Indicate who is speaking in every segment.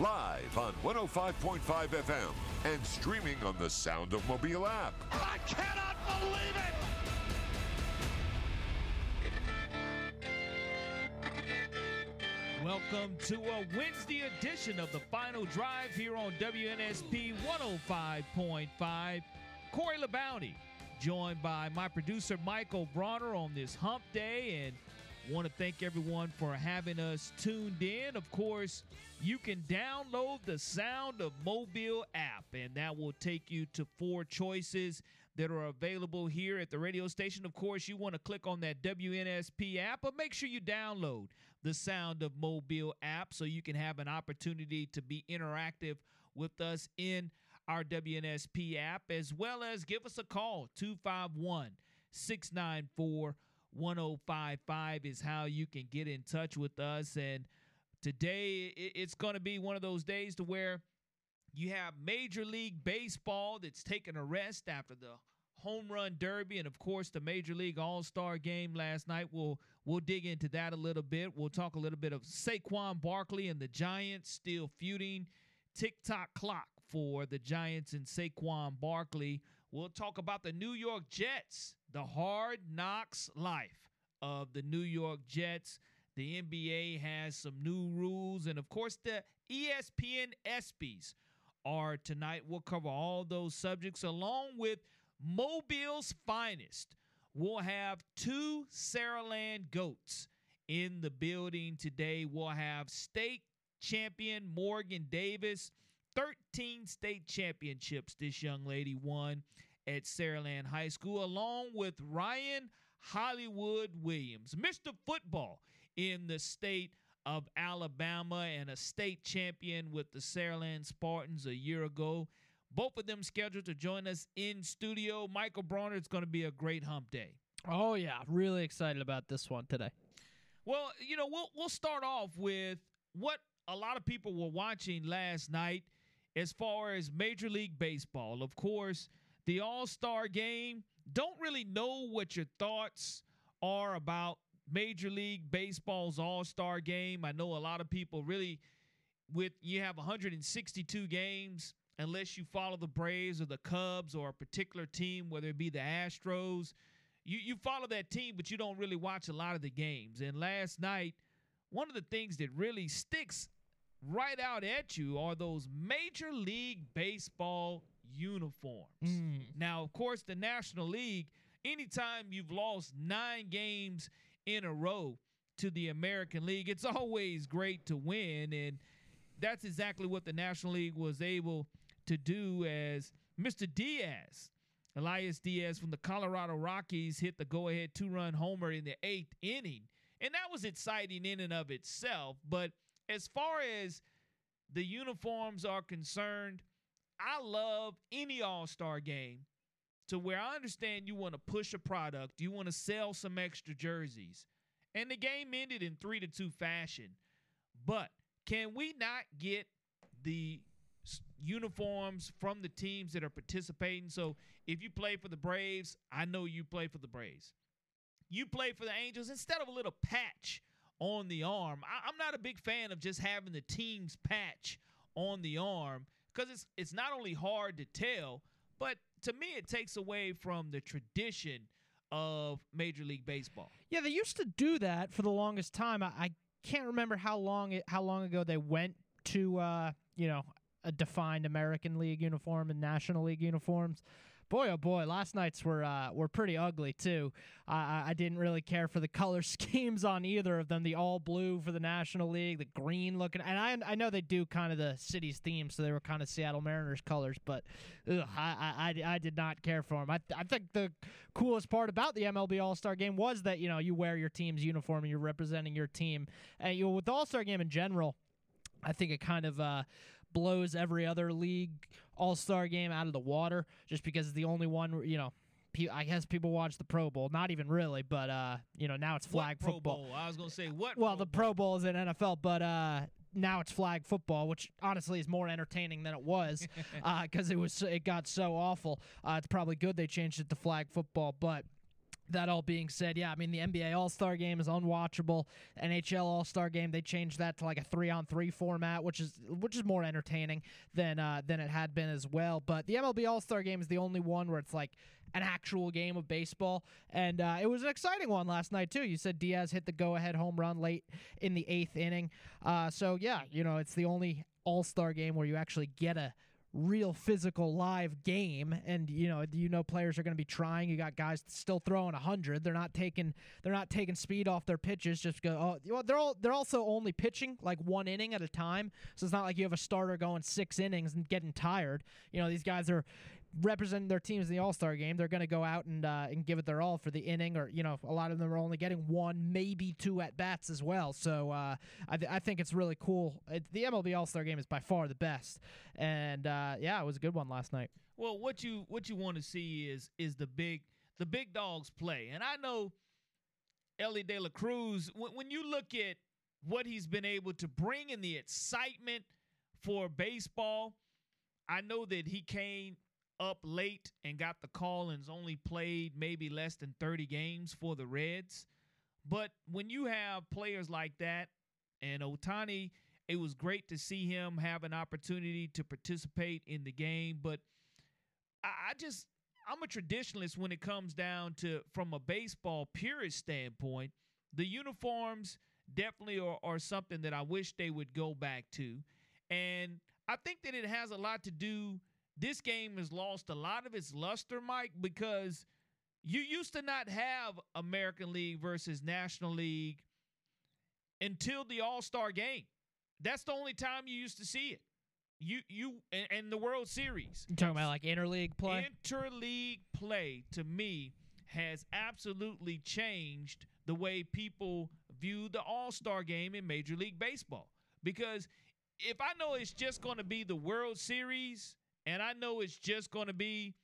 Speaker 1: Live on 105.5 FM and streaming on the Sound of Mobile app.
Speaker 2: I cannot believe it.
Speaker 3: Welcome to a Wednesday edition of the Final Drive here on WNSP 105.5. Corey LeBounty, joined by my producer Michael Bronner on this hump day, and want to thank everyone for having us tuned in. Of course, you can download the Sound of Mobile app, and that will take you to four choices that are available here at the radio station. Of course, you want to click on that WNSP app, but make sure you download the Sound of Mobile app so you can have an opportunity to be interactive with us in our WNSP app, as well as give us a call 251 694 1055 is how you can get in touch with us. And today it's going to be one of those days to where you have Major League Baseball that's taking a rest after the home run derby and of course the Major League All-Star game last night. We'll we'll dig into that a little bit. We'll talk a little bit of Saquon Barkley and the Giants still feuding. Tick-tock clock for the Giants and Saquon Barkley. We'll talk about the New York Jets, the hard knocks life of the New York Jets. The NBA has some new rules, and of course, the ESPN ESPYs are tonight. We'll cover all those subjects along with Mobile's finest. We'll have two Saraland goats in the building today. We'll have state champion Morgan Davis. 13 state championships this young lady won at Saraland High School, along with Ryan Hollywood Williams, Mr. Football in the state of Alabama and a state champion with the Saraland Spartans a year ago. Both of them scheduled to join us in studio. Michael Bronner, it's going to be a great hump day.
Speaker 4: Oh yeah, really excited about this one today.
Speaker 3: Well, you know, we'll we'll start off with what a lot of people were watching last night as far as Major League Baseball. Of course, the All-Star game. Don't really know what your thoughts are about Major League Baseball's All-Star game. I know a lot of people really with you have 162 games unless you follow the Braves or the Cubs or a particular team, whether it be the Astros. You you follow that team, but you don't really watch a lot of the games. And last night, one of the things that really sticks right out at you are those Major League Baseball uniforms. Mm. Now, of course, the National League, anytime you've lost nine games in a row to the American League, it's always great to win. And that's exactly what the National League was able to do as Mr. Diaz, Elias Diaz from the Colorado Rockies, hit the go ahead two run homer in the eighth inning. And that was exciting in and of itself. But as far as the uniforms are concerned, I love any All Star game to where I understand you want to push a product, you want to sell some extra jerseys. And the game ended in three to two fashion. But can we not get the uniforms from the teams that are participating? So if you play for the Braves, I know you play for the Braves. You play for the Angels instead of a little patch on the arm. I, I'm not a big fan of just having the team's patch on the arm because it's it's not only hard to tell, but to me it takes away from the tradition of Major League Baseball.
Speaker 4: Yeah, they used to do that for the longest time. I, I can't remember how long it, how long ago they went to uh, you know a defined American League uniform and National League uniforms. Boy, oh boy, last night's were uh, were pretty ugly too. I I didn't really care for the color schemes on either of them. The all blue for the National League, the green looking, and I I know they do kind of the city's theme, so they were kind of Seattle Mariners colors, but ugh, I, I I I did not care for them. I I think the coolest part about the MLB All Star Game was that you know you wear your team's uniform and you're representing your team. And you know, with the All Star Game in general, I think it kind of uh, blows every other league All Star game out of the water just because it's the only one where, you know I guess people watch the Pro Bowl. Not even really, but uh, you know, now it's flag
Speaker 3: what Pro
Speaker 4: football.
Speaker 3: Bowl? I was gonna say what?
Speaker 4: Well,
Speaker 3: Pro
Speaker 4: the Pro Bowl is in NFL, but uh, now it's flag football, which honestly is more entertaining than it was because it was it got so awful. Uh, it's probably good they changed it to flag football, but. That all being said, yeah, I mean the NBA All Star Game is unwatchable. NHL All Star Game they changed that to like a three on three format, which is which is more entertaining than uh, than it had been as well. But the MLB All Star Game is the only one where it's like an actual game of baseball, and uh, it was an exciting one last night too. You said Diaz hit the go ahead home run late in the eighth inning, uh, so yeah, you know it's the only All Star game where you actually get a real physical live game. And you know you know players are going to be trying? You got guys still throwing 100 they're not taking they're not taking speed off their pitches just go oh know, they're all they're also only pitching like one inning at a time. So it's not like you have a starter going 6 innings and getting tired. You know these guys are representing their teams in the All-Star game they're going to go out and uh, and give it their all for the inning or you know a lot of them are only getting one maybe two at bats as well. So uh, I, th- I think it's really cool. It, the MLB All-Star game is by far the best. And uh, yeah it was a good one last night.
Speaker 3: Well, what you what you want to see is is the big the big dogs play, and I know Elly De La Cruz. When, when you look at what he's been able to bring in the excitement for baseball, I know that he came up late and got the call and's only played maybe less than 30 games for the Reds. But when you have players like that, and Ohtani, it was great to see him have an opportunity to participate in the game. But I, I just, I'm a traditionalist when it comes down to, from a baseball purist standpoint, the uniforms definitely are, are something that I wish they would go back to. And I think that it has a lot to do. This game has lost a lot of its luster, Mike, because you used to not have American League versus National League until the All Star game. That's the only time you used to see it. You you and, and the World Series.
Speaker 4: you talking about like interleague play
Speaker 3: Interleague play to me has absolutely changed the way people view the All Star game in Major League Baseball. Because if I know it's just going to be the World Series and I know it's just going to be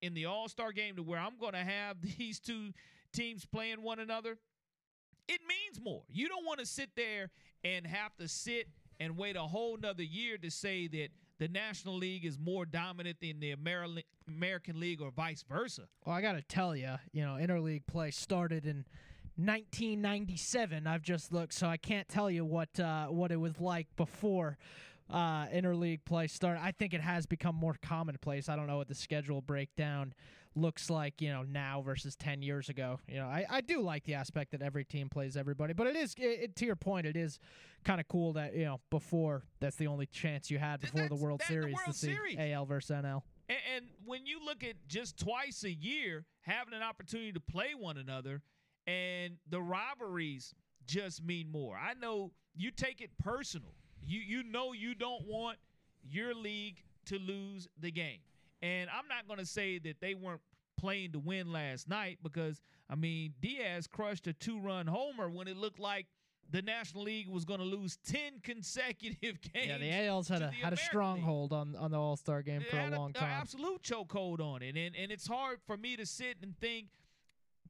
Speaker 3: in the All Star game to where I'm going to have these two teams playing one another, it means more. You don't want to sit there and have to sit and wait a whole nother year to say that the National League is more dominant than the Ameri- American League or vice versa.
Speaker 4: Well, I got to tell you, you know, interleague play started in 1997. I've just looked, so I can't tell you what uh, what it was like before uh, interleague play start. I think it has become more commonplace. I don't know what the schedule breakdown looks like, you know, now versus 10 years ago. You know, I, I do like the aspect that every team plays everybody, but it is it, it- to your point, it is kind of cool that you know before that's the only chance you had before the
Speaker 3: That's-
Speaker 4: World
Speaker 3: that's the
Speaker 4: Series to
Speaker 3: World
Speaker 4: see
Speaker 3: Series.
Speaker 4: AL versus NL.
Speaker 3: And, and when you look at just twice a year having an opportunity to play one another, and the rivalries just mean more. I know you take it personal. You you know you don't want your league to lose the game. And I'm not going to say that they weren't playing to win last night because I mean Diaz crushed a two-run homer when it looked like the National League was going to lose 10 consecutive games.
Speaker 4: Yeah, the AL's had a had a
Speaker 3: American League.
Speaker 4: stronghold on on the All Star game for a long
Speaker 3: a-
Speaker 4: time.
Speaker 3: absolute chokehold on it, and and it's hard for me to sit and think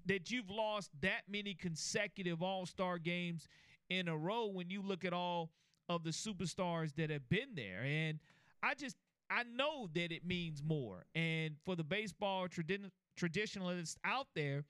Speaker 3: that you've lost that many consecutive All Star games in a row when you look at all of the superstars that have been there, and I just I know that it means more, and for the baseball tradi- traditionalists out there.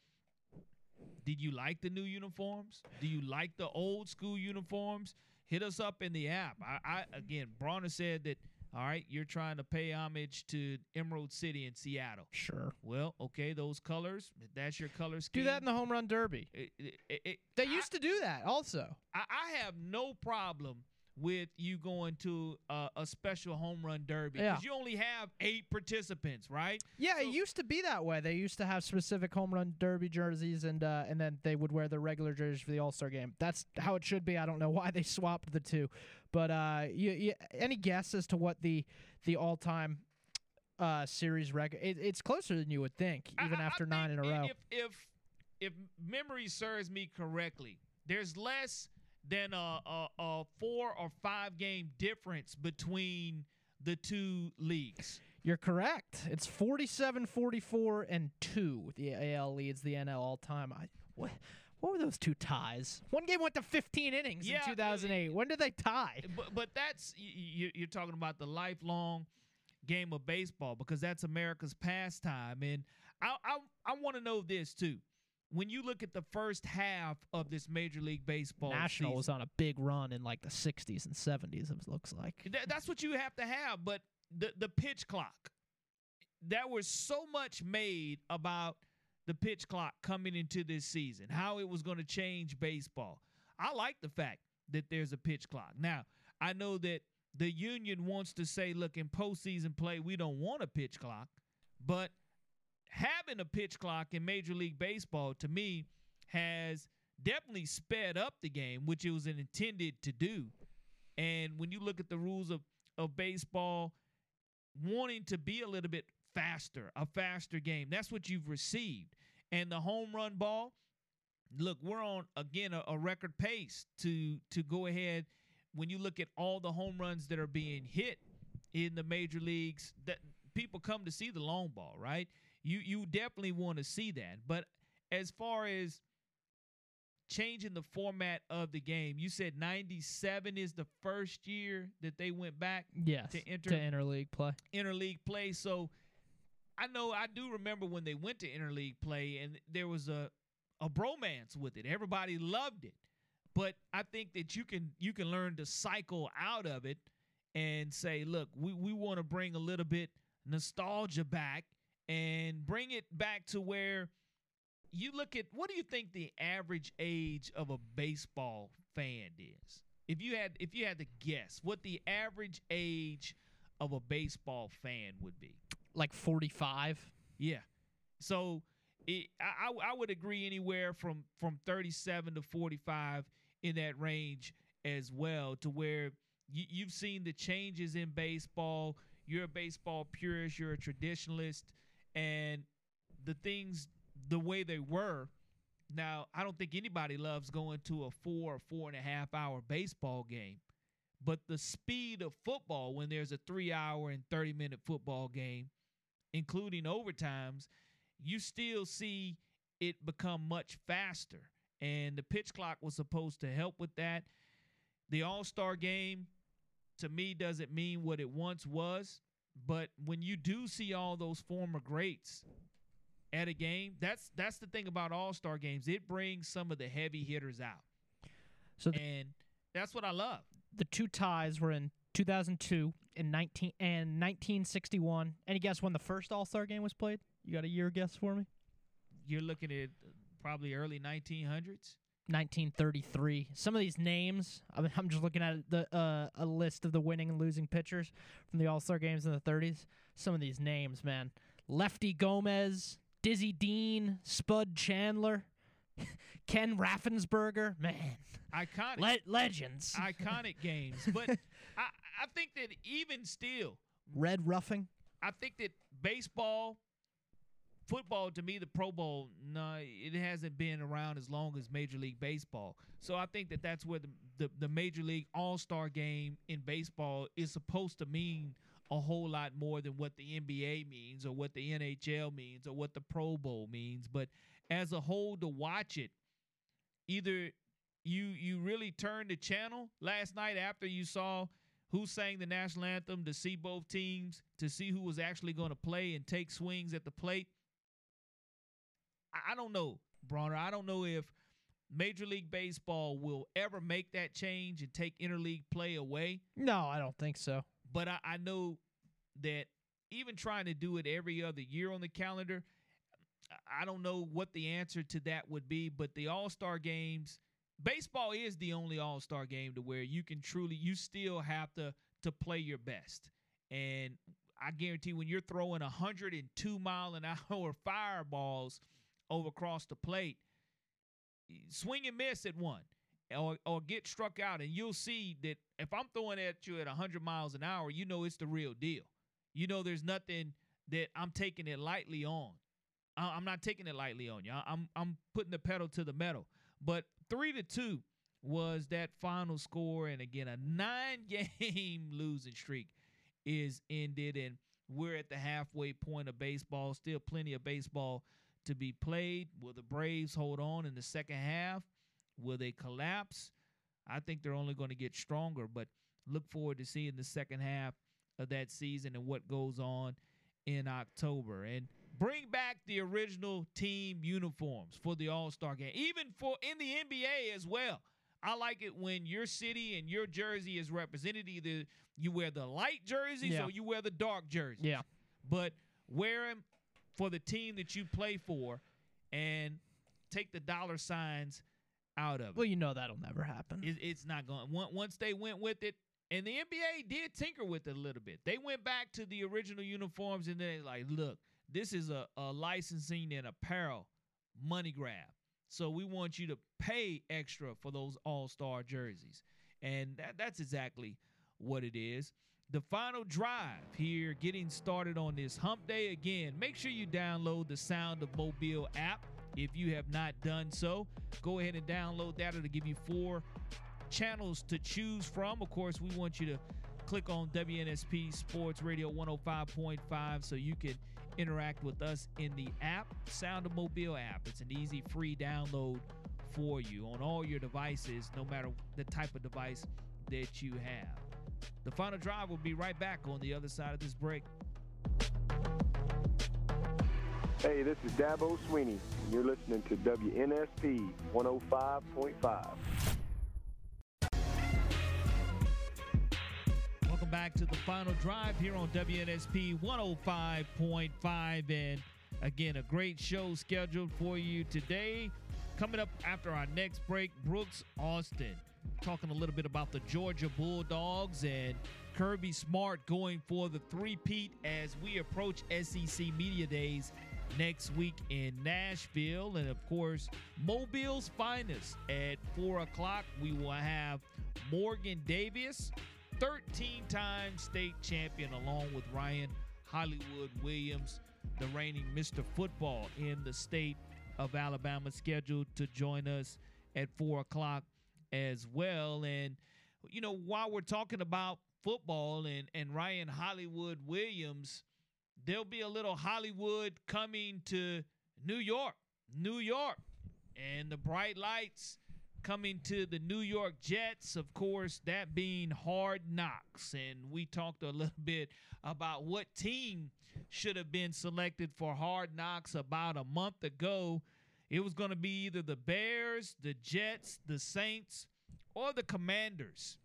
Speaker 3: Did you like the new uniforms? Do you like the old school uniforms? Hit us up in the app. I, I again, Bronner said that. All right, you're trying to pay homage to Emerald City in Seattle.
Speaker 4: Sure.
Speaker 3: Well, okay, those colors. That's your color scheme.
Speaker 4: Do that in the home run derby.
Speaker 3: It- it- it-
Speaker 4: They
Speaker 3: I-
Speaker 4: used to do that also.
Speaker 3: I, I have no problem with you going to a, a special home run derby
Speaker 4: Yeah.
Speaker 3: because you only have eight participants, right?
Speaker 4: Yeah,
Speaker 3: So-
Speaker 4: it used to be that way. They used to have specific home run derby jerseys, and uh, and then they would wear their regular jerseys for the All Star game. That's how it should be. I don't know why they swapped the two, but uh, you, you, any guess as to what the the all time uh, series record? It, it's closer than you would think, even
Speaker 3: I- I
Speaker 4: after nine in a row.
Speaker 3: If if if memory serves me correctly, there's less than a, a, a four or five game difference between the two leagues.
Speaker 4: You're correct. It's 47 44 and 2. The AL leads the NL all time. I, what, what were those two ties? One game went to 15 innings
Speaker 3: Yeah,
Speaker 4: in 2008. When did they tie?
Speaker 3: But but that's y- y- you're talking about the lifelong game of baseball because that's America's pastime, and I I, I want to know this too. When you look at the first half of this Major League Baseball,
Speaker 4: National
Speaker 3: season,
Speaker 4: was on a big run in like the 60s and 70s, it looks like.
Speaker 3: Th- that's what you have to have. But the the pitch clock, there was so much made about the pitch clock coming into this season, how it was going to change baseball. I like the fact that there's a pitch clock. Now I know that the union wants to say, look, in postseason play, we don't want a pitch clock, but having a pitch clock in Major League Baseball to me has definitely sped up the game, which it was intended to do. And when you look at the rules of, of baseball, wanting to be a little bit faster, a faster game, that's what you've received. And the home run ball, look, we're on again a, a record pace to to go ahead. When you look at all the home runs that are being hit in the major leagues, that people come to see the long ball, right? You you definitely want to see that. But as far as changing the format of the game, you said 97 is the first year that they went back
Speaker 4: Yes.
Speaker 3: To enter-
Speaker 4: to interleague play.
Speaker 3: interleague play. So I know I do remember when they went to interleague play and there was a a bromance with it. Everybody loved it. But I think that you can you can learn to cycle out of it and say, look, we, we want to bring a little bit nostalgia back and bring it back to where you look at what do you think the average age of a baseball fan is? If you had if you had to guess what the average age of a baseball fan would be.
Speaker 4: Like 45.
Speaker 3: Yeah. So it, I, I I would agree anywhere from from 37 to 45 in that range as well to where you, you've seen the changes in baseball. You're a baseball purist. You're a traditionalist, and the things the way they were. Now I don't think anybody loves going to a four or four and a half hour baseball game, but the speed of football when there's a three hour and 30 minute football game including overtimes, you still see it become much faster. And the pitch clock was supposed to help with that. The All Star game, to me, doesn't mean what it once was. But when you do see all those former greats at a game, that's that's the thing about All Star games. It brings some of the heavy hitters out,
Speaker 4: So the,
Speaker 3: and that's what I love.
Speaker 4: the two ties were in 2002 and 19 and 1961. Any guess when the first All-Star game was played? You got a year guess for me?
Speaker 3: You're looking at probably early 1900s.
Speaker 4: 1933. Some of these names, I mean, I'm just looking at the uh, a list of the winning and losing pitchers from the All Star games in the 30s. Some of these names, man: Lefty Gomez, Dizzy Dean, Spud Chandler, Ken Raffensberger. Man,
Speaker 3: Iconic.
Speaker 4: le- legends.
Speaker 3: iconic games. But I, I think that even still,
Speaker 4: Red Ruffing.
Speaker 3: I think that baseball, football, to me, the Pro Bowl, no, it hasn't been around as long as Major League Baseball. So I think that that's where the the, the Major League All Star game in baseball is supposed to mean a whole lot more than what the NBA means or what the NHL means or what the Pro Bowl means. But as a whole, to watch it, either you you really turned the channel last night after you saw who sang the national anthem to see both teams to see who was actually going to play and take swings at the plate. I, don't know, Bronner. I don't know if Major League Baseball will ever make that change and take interleague play away.
Speaker 4: No, I don't think so.
Speaker 3: But I, I know that even trying to do it every other year on the calendar, I- I don't know what the answer to that would be. But the All Star games, baseball is the only All Star game to where you can truly, you still have to to play your best. And I guarantee when you're throwing 102 mile an hour fireballs over across the plate, swing and miss at one or, or get struck out and you'll see that if i'm throwing at you at 100 miles an hour you know it's the real deal. You know there's nothing that i'm taking it lightly on. I'm not taking it lightly on you i'm i'm putting the pedal to the metal. But three to two was that final score and again a nine game losing streak is ended and we're at the halfway point of baseball. Still plenty of baseball to be played. Will the Braves hold on in the second half? Will they collapse? I think they're only going to get stronger, but look forward to seeing the second half of that season and what goes on in October. And bring back the original team uniforms for the All-Star game, even for in the NBA as well. I like it when your city and your jersey is represented. Either you wear the light jerseys
Speaker 4: Yeah.
Speaker 3: or you wear the dark jerseys.
Speaker 4: Yeah.
Speaker 3: But wear them for the team that you play for and take the dollar signs out of it.
Speaker 4: Well, you know that'll never happen.
Speaker 3: It, it's not going. Once they went with it, and the NBA did tinker with it a little bit. They went back to the original uniforms, and they like, look, this is a, a licensing and apparel money grab. So we want you to pay extra for those All Star jerseys, and that, that's exactly what it is. The final drive here, getting started on this hump day again. Make sure you download the Sound of Mobile app if you have not done so. Go ahead and download that. It'll give you four channels to choose from. Of course, we want you to click on WNSP Sports Radio 105.5 so you can interact with us in the app, Sound of Mobile app. It's an easy, free download for you on all your devices, no matter the type of device that you have. The final drive will be right back on the other side of this break.
Speaker 5: Hey, this is Dabo Swinney, and you're listening to WNSP 105.5.
Speaker 3: Welcome back to the final drive here on WNSP 105.5. And again, a great show scheduled for you today. Coming up after our next break, Brooks Austin talking a little bit about the Georgia Bulldogs and Kirby Smart going for the three-peat as we approach SEC Media Days next week in Nashville. And of course, Mobile's finest at 4 o'clock. We will have Morgan Davis, 13 time state champion, along with Ryan Hollywood Williams, the reigning Mr. Football in the state of Alabama, scheduled to join us at 4 o'clock as well. And, you know, while we're talking about football and, and Ryan Hollywood Williams, there'll be a little Hollywood coming to New York. New York. And the bright lights coming to the New York Jets, of course, that being hard knocks. And we talked a little bit about what team should have been selected for hard knocks about a month ago. It was going to be either the Bears, the Jets, the Saints, or the Commanders.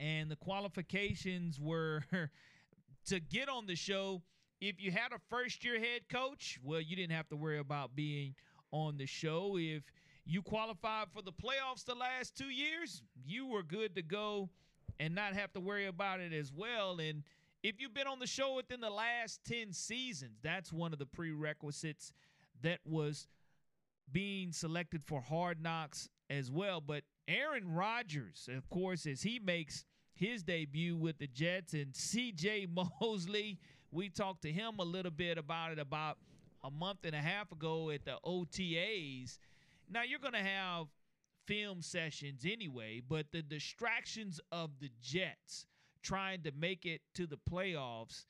Speaker 3: And the qualifications were to get on the show. If you had a first year head coach, well, you didn't have to worry about being on the show. If you qualified for the playoffs the last two years, you were good to go and not have to worry about it as well. And if you've been on the show within the last 10 seasons, that's one of the prerequisites that was being selected for hard knocks as well. But Aaron Rodgers, of course, as he makes his debut with the Jets and CJ Mosley, we talked to him a little bit about it about a month and a half ago at the OTAs. Now you're going to have film sessions anyway, but the distractions of the Jets trying to make it to the playoffs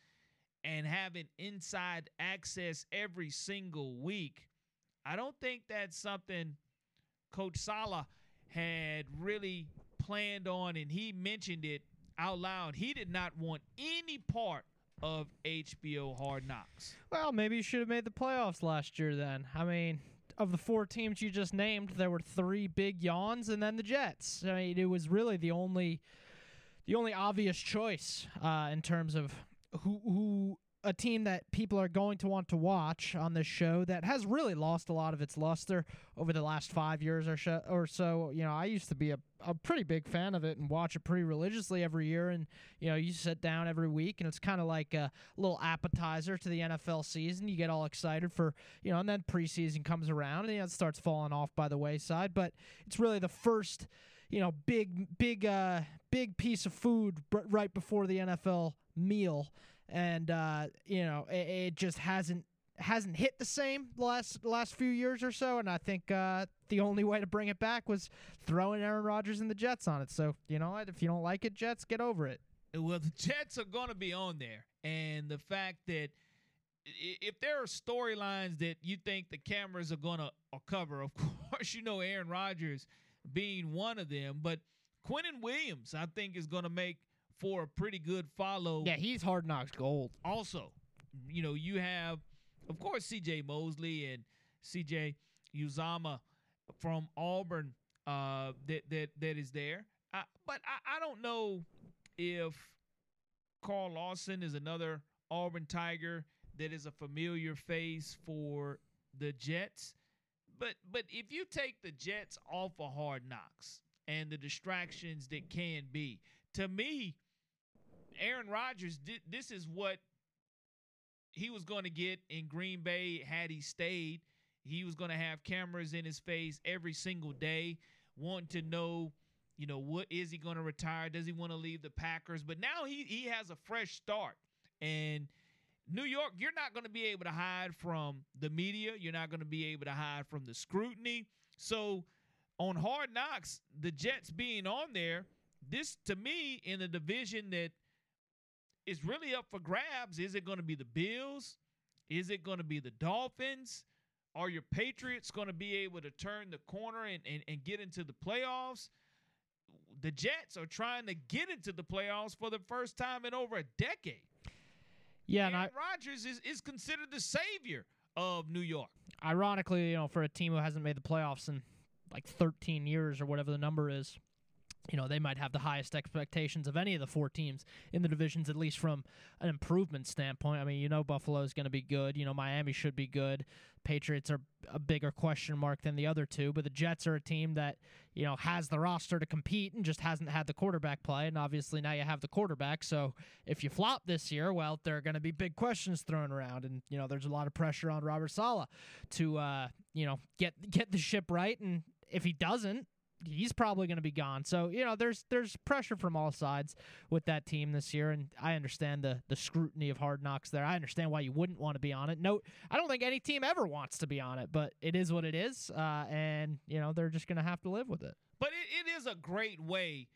Speaker 3: and having inside access every single week, I don't think that's something Coach Saleh had really planned on, and he mentioned it out loud. He did not want any part of HBO Hard Knocks.
Speaker 4: Well, maybe you should have made the playoffs last year then. I mean, of the four teams you just named, there were three big yawns and then the Jets. I mean, it was really the only the only obvious choice uh, in terms of who who a team that people are going to want to watch on this show that has really lost a lot of its luster over the last five years or, so, or so. You know, I used to be a, a pretty big fan of it and watch it pretty religiously every year. And, you know, you sit down every week and it's kind of like a little appetizer to the NFL season. You get all excited for, you know, and then preseason comes around and you know, it starts falling off by the wayside. But it's really the first, you know, big, big, uh, big piece of food right before the NFL meal and uh, you know it, it, just hasn't hasn't hit the same the last last few years or so. And I think uh, the only way to bring it back was throwing Aaron Rodgers and the Jets on it. So you know what? If you don't like it, Jets, get over it.
Speaker 3: Well, the Jets are going to be on there, and the fact that if there are storylines that you think the cameras are going to cover, of course, you know Aaron Rodgers being one of them, but Quinnen Williams, I think, is going to make for a pretty good follow.
Speaker 4: Yeah, he's hard knocks gold.
Speaker 3: Also, you know, you have, of course, C.J. Mosley and C.J. Uzomah from Auburn uh, that that that is there. Uh, but I, I don't know if Carl Lawson is another Auburn Tiger that is a familiar face for the Jets. But but if you take the Jets off of hard knocks and the distractions that can be, to me, Aaron Rodgers, this is what he was going to get in Green Bay had he stayed. He was going to have cameras in his face every single day, wanting to know, you know, what is he going to retire? Does he want to leave the Packers? But now he he has a fresh start. And New York, you're not going to be able to hide from the media. You're not going to be able to hide from the scrutiny. So on Hard Knocks, the Jets being on there, this to me in a division that is really up for grabs. Is it going to be the Bills? Is it going to be the Dolphins? Are your Patriots going to be able to turn the corner and, and, and get into the playoffs? The Jets are trying to get into the playoffs for the first time in over a decade.
Speaker 4: Yeah,
Speaker 3: Aaron
Speaker 4: and
Speaker 3: Rodgers is, is considered the savior of New York.
Speaker 4: Ironically, you know, for a team who hasn't made the playoffs in like 13 years or whatever the number is, you know, they might have the highest expectations of any of the four teams in the divisions, at least from an improvement standpoint. I mean, you know, Buffalo is going to be good. You know, Miami should be good. Patriots are a bigger question mark than the other two, but the Jets are a team that, you know, has the roster to compete and just hasn't had the quarterback play. And obviously now you have the quarterback. So if you flop this year, well, there are going to be big questions thrown around. And, you know, there's a lot of pressure on Robert Saleh to, uh, you know, get, get the ship right. And if he doesn't, he's probably going to be gone. So you know, there's there's pressure from all sides with that team this year, and I understand the the scrutiny of hard knocks there. I understand why you wouldn't want to be on it. No, I don't think any team ever wants to be on it, but it is what it is, uh, and you know they're just going to have to live with it.
Speaker 3: But it, it is a great way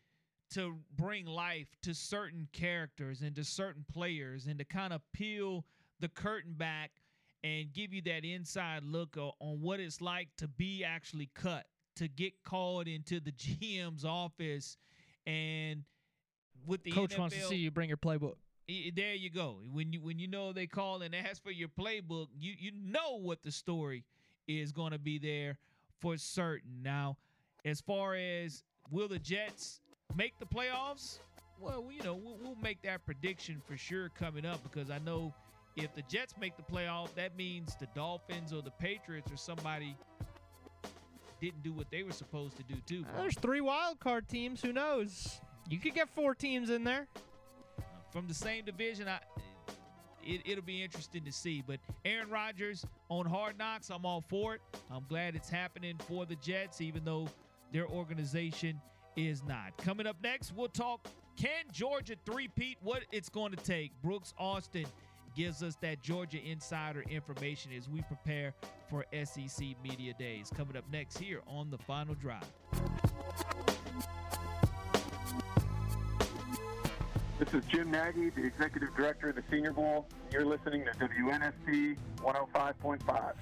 Speaker 3: to bring life to certain characters and to certain players, and to kind of peel the curtain back and give you that inside look on what it's like to be actually cut to get called into the GM's office and with the
Speaker 4: coach
Speaker 3: NFL,
Speaker 4: wants to see you bring your playbook.
Speaker 3: There you go. When you when you know they call and ask for your playbook, you you know what the story is going to be there for certain. Now, as far as will the Jets make the playoffs? Well, you know, we'll, we'll make that prediction for sure coming up because I know if the Jets make the playoff, that means the Dolphins or the Patriots or somebody didn't do what they were supposed to do too.
Speaker 4: Uh, there's three wild card teams. Who knows? You could get four teams in there
Speaker 3: from the same division. I, it, it'll be interesting to see. But Aaron Rodgers on Hard Knocks, I'm all for it. I'm glad it's happening for the Jets, even though their organization is not. Coming up next, we'll talk. Can Georgia three-peat? What it's going to take? Brooks Austin gives us that Georgia insider information as we prepare for SEC Media Days. Coming up next here on the final drive.
Speaker 5: This is Jim Nagy, the Executive Director of the Senior Bowl. You're listening to WNSP 105.5.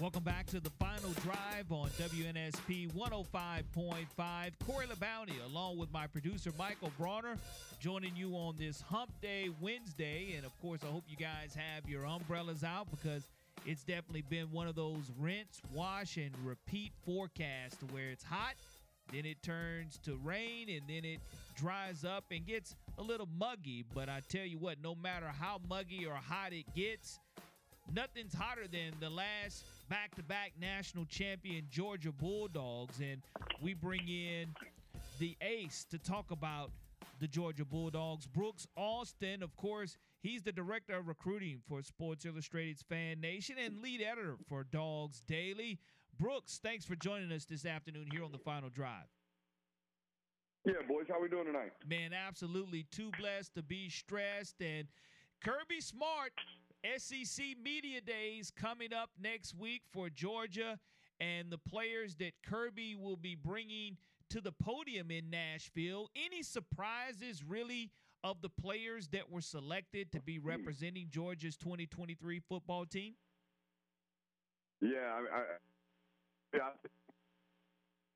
Speaker 3: Welcome back to the final drive on WNSP 105.5. Corey LeBounty, along with my producer Michael Bronner, joining you on this Hump Day Wednesday. And of course, I hope you guys have your umbrellas out because it's definitely been one of those rinse, wash, and repeat forecasts where it's hot, then it turns to rain, and then it dries up and gets a little muggy. But I tell you what, no matter how muggy or hot it gets, nothing's hotter than the last back to back national champion Georgia Bulldogs. And we bring in the ace to talk about the Georgia Bulldogs. Brooks Austin, of course, he's the director of recruiting for Sports Illustrated's Fan Nation and lead editor for Dogs Daily. Brooks, thanks for joining us this afternoon here on the final drive.
Speaker 5: Yeah, boys, how we doing tonight?
Speaker 3: Man, absolutely too blessed to be stressed. And Kirby Smart SEC Media Days coming up next week for Georgia and the players that Kirby will be bringing to the podium in Nashville. Any surprises, really, of the players that were selected to be representing Georgia's 2023 football team?
Speaker 6: Yeah, I, I, yeah.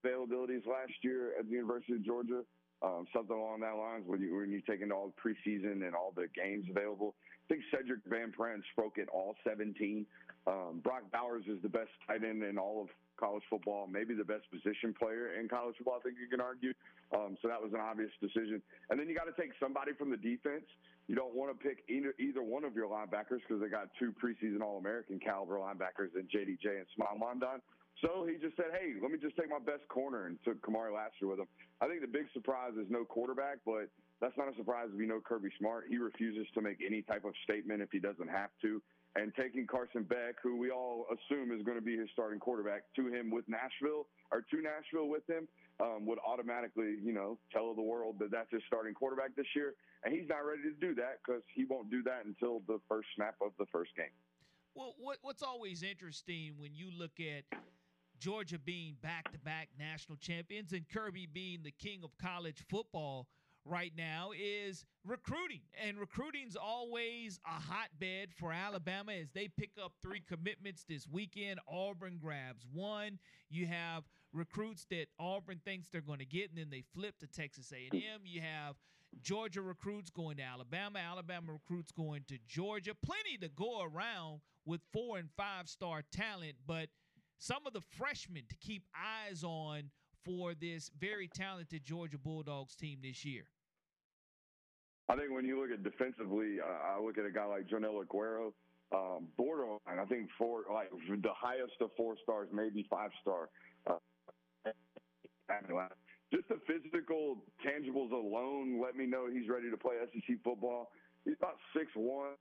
Speaker 6: Availabilities last year at the University of Georgia, um, something along that lines. When you when you take into all the preseason and all the games available, I think Sedrick Van Pran spoke at all 17. Um, Brock Bowers is the best tight end in all of college football, maybe the best position player in college football. I think you can argue. Um, so that was an obvious decision. And then you got to take somebody from the defense. You don't want to pick either either one of your linebackers because they got two preseason All American caliber linebackers in JDJ and Smael Mondon. So he just said, "Hey, let me just take my best corner," and took Kamari Lassiter with him. I think the big surprise is no quarterback, but that's not a surprise if you know Kirby Smart. He refuses to make any type of statement if he doesn't have to and taking Carson Beck, who we all assume is going to be his starting quarterback, to him with Nashville or to Nashville with him um, would automatically, you know, tell the world that that's his starting quarterback this year. And he's not ready to do that because he won't do that until the first snap of the first game.
Speaker 3: Well, what, what's always interesting when you look at Georgia being back to back national champions and Kirby being the king of college football – right now is recruiting. And recruiting's always a hotbed for Alabama as they pick up three commitments this weekend. Auburn grabs one. You have recruits that Auburn thinks they're going to get and then they flip to Texas A&M. You have Georgia recruits going to Alabama, Alabama recruits going to Georgia. Plenty to go around with four and five star talent, but some of the freshmen to keep eyes on for this very talented Georgia Bulldogs team this year?
Speaker 6: I think when you look at defensively, I look at a guy like Joenel Aguero, um, borderline. I think four, like the highest of four stars, maybe five star. Uh, just the physical tangibles alone let me know he's ready to play SEC football. He's about six one,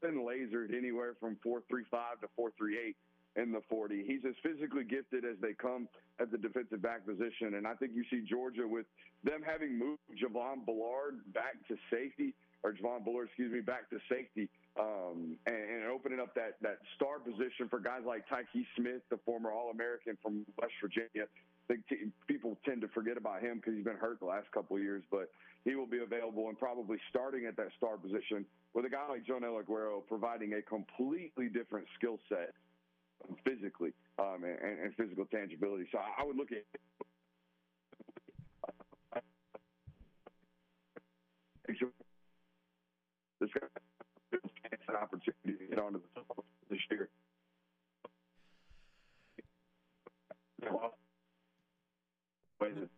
Speaker 6: been lasered anywhere from four three five to four three eight in the 40. He's as physically gifted as they come at the defensive back position. And I think you see Georgia with them having moved Javon Ballard back to safety, or Javon Bullard, excuse me, back to safety, um, and, and, opening up that, that star position for guys like Tykee Smith, the former All American from West Virginia. I think t- people tend to forget about him because he's been hurt the last couple of years, but he will be available and probably starting at that star position with a guy like Joenel Aguero providing a completely different skill set physically um, and, and, physical tangibility. So I, would look at this an opportunity to get onto the top this year.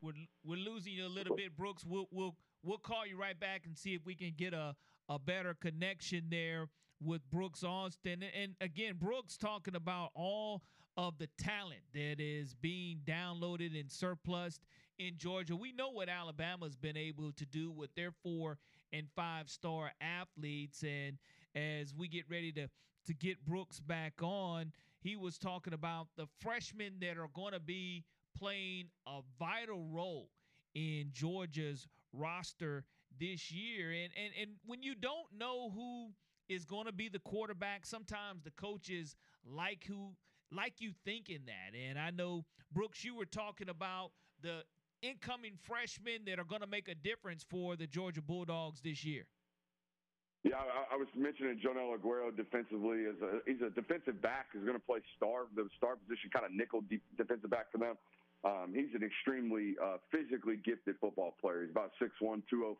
Speaker 3: We're, we're losing you a little bit, Brooks. We'll we'll we'll call you right back and see if we can get a a better connection there with Brooks Austin. And again, Brooks talking about all of the talent that is being downloaded and surplus in Georgia. We know what Alabama's been able to do with their four and five star athletes. And as we get ready to, to get Brooks back on, he was talking about the freshmen that are going to be playing a vital role in Georgia's roster this year. And and and when you don't know who is going to be the quarterback. Sometimes the coaches like who like you thinking that. And I know Brooks, you were talking about the incoming freshmen that are going to make a difference for the Georgia Bulldogs this year.
Speaker 6: Yeah, I, I was mentioning Joenel Aguero defensively as a he's a defensive back who's going to play star the star position, kind of nickel deep defensive back for them. Um, he's an extremely uh, physically gifted football player. He's about 6'1", 205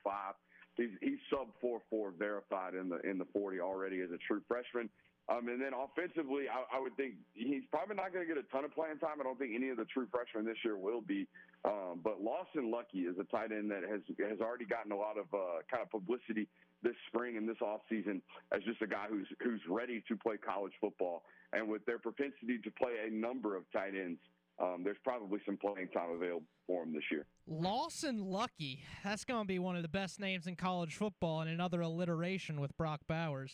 Speaker 6: he's he's sub four four verified in the in the forty already as a true freshman. Um, and then offensively, I, I would think he's probably not going to get a ton of playing time. I don't think any of the true freshmen this year will be. Um, but Lawson Luckie is a tight end that has has already gotten a lot of uh, kind of publicity this spring and this offseason as just a guy who's who's ready to play college football. And with their propensity to play a number of tight ends, um, there's probably some playing time available for him this year.
Speaker 4: Lawson Luckie. that's going to be one of the best names in college football, and another alliteration with Brock Bowers.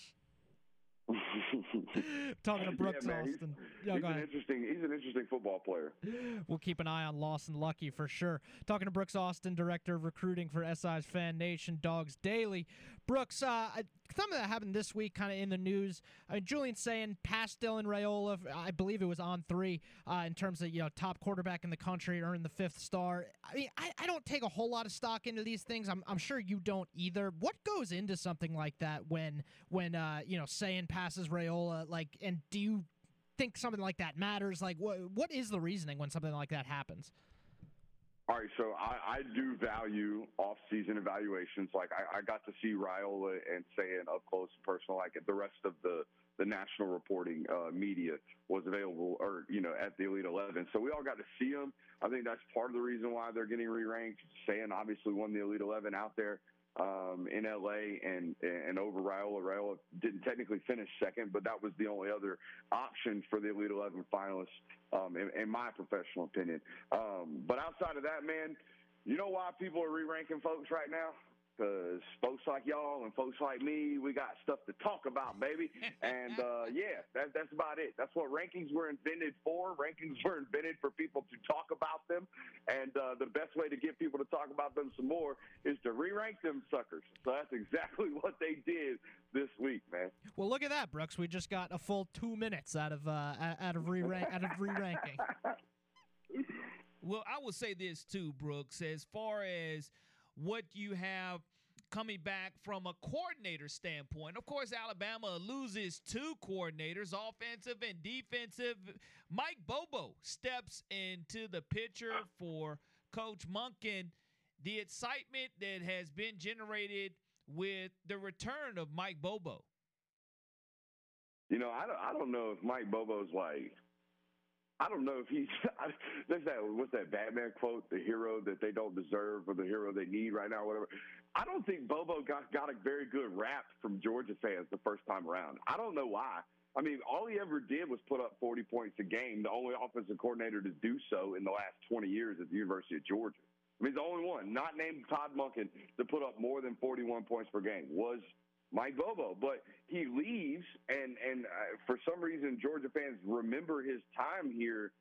Speaker 4: Talking to Brooks
Speaker 6: yeah, man,
Speaker 4: Austin.
Speaker 6: He's, Yo, he's an interesting. He's an interesting football player.
Speaker 4: We'll keep an eye on Lawson Luckie for sure. Talking to Brooks Austin, director of recruiting for SI's Fan Nation Dogs Daily. Brooks, uh, something that happened this week, kind of in the news. I mean, Julian Sayin passed Dylan Raiola. I believe it was on three uh, in terms of you know top quarterback in the country, earned the fifth star. I mean, I, I don't take a whole lot of stock into these things. I'm, I'm sure you don't either. What goes into something like that when when uh, you know Sayin passes Raiola? Like, and do you think something like that matters? Like, what what is the reasoning when something like that happens?
Speaker 6: All right, so I, I do value off-season evaluations. Like I, I got to see Raiola and Sayin up close and personal. Like the rest of the the national reporting uh, media was available, or you know, at the Elite Eleven. So we all got to see them. I think that's part of the reason why they're getting re-ranked. Sayin obviously won the Elite Eleven out there um, in LA and and over Raiola. Raiola didn't technically finish second, but that was the only other option for the Elite Eleven finalists, um, in, in, my professional opinion. Um, but outside of that, man, you know why people are re-ranking folks right now? Because folks like y'all and folks like me, we got stuff to talk about, baby. and uh, yeah, that, that's about it. That's what rankings were invented for. Rankings were invented for people to talk about them. And uh, the best way to get people to talk about them some more is to re-rank them suckers. So that's exactly what they did this week, man.
Speaker 4: Well, look at that, Brooks. We just got a full two minutes out of uh, out of re-rank out of re-ranking.
Speaker 3: well, I will say this too, Brooks. As far as what you have coming back from a coordinator standpoint. Of course, Alabama loses two coordinators, offensive and defensive. Mike Bobo steps into the picture for Coach Monken. The excitement that has been generated with the return of Mike Bobo.
Speaker 6: You know, I don't, I don't know if Mike Bobo's like I don't know if he's. there's that what's that Batman quote? The hero that they don't deserve or the hero they need right now, whatever. I don't think Bobo got got a very good rap from Georgia fans the first time around. I don't know why. I mean, all he ever did was put up 40 points a game. The only offensive coordinator to do so in the last 20 years at the University of Georgia. I mean, the only one, not named Todd Monken, to put up more than 41 points per game was Mike Bobo, but he leaves, and and uh, for some reason Georgia fans remember his time here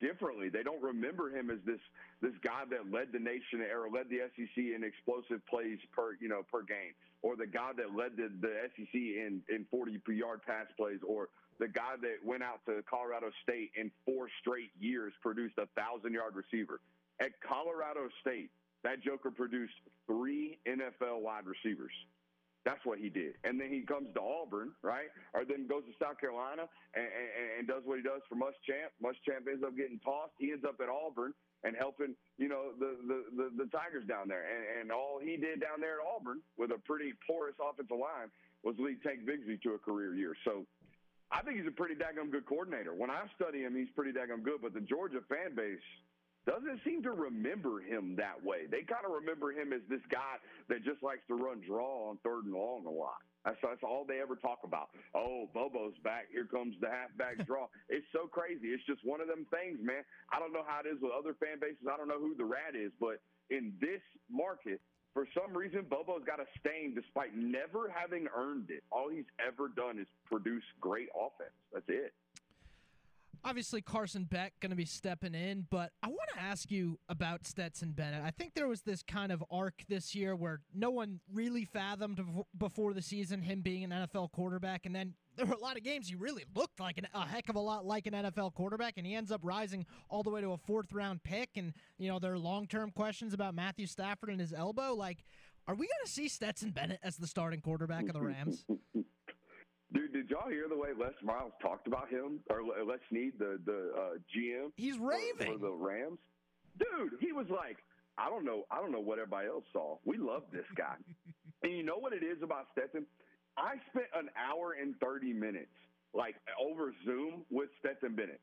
Speaker 6: differently. They don't remember him as this this guy that led the nation or led the SEC in explosive plays per you know per game, or the guy that led the, the SEC in in 40 yard pass plays, or the guy that went out to Colorado State in four straight years produced a thousand yard receiver. At Colorado State, that Joker produced three NFL wide receivers. That's what he did. And then he comes to Auburn, right? Or then goes to South Carolina and, and, and does what he does for Muschamp. Muschamp ends up getting tossed. He ends up at Auburn and helping, you know, the, the, the, the Tigers down there. And, and all he did down there at Auburn with a pretty porous offensive line was lead Tank Bigsby to a career year. So I think he's a pretty daggum good coordinator. When I study him, he's pretty daggum good. But the Georgia fan base – doesn't seem to remember him that way. They kind of remember him as this guy that just likes to run draw on third and long a lot. That's, that's all they ever talk about. Oh, Bobo's back. Here comes the halfback draw. it's so crazy. It's just one of them things, man. I don't know how it is with other fan bases. I don't know who the rat is, but in this market, for some reason, Bobo's got a stain despite never having earned it. All he's ever done is produce great offense. That's it
Speaker 4: obviously Carson Beck going to be stepping in, but I want to ask you about Stetson Bennett. I think there was this kind of arc this year where no one really fathomed before the season him being an NFL quarterback, and then there were a lot of games he really looked like an, a heck of a lot like an NFL quarterback, and he ends up rising all the way to a fourth round pick. And you know there are long term questions about Matthew Stafford and his elbow. Like, are we going to see Stetson Bennett as the starting quarterback of the Rams?
Speaker 6: Dude, did y'all hear the way Les Miles talked about him or Les Snead, the the uh, GM?
Speaker 4: He's raving
Speaker 6: for, the Rams. Dude, he was like, I don't know, I don't know what everybody else saw. We love this guy, and you know what it is about Stetson? I spent an hour and thirty minutes like over Zoom with Stetson Bennett.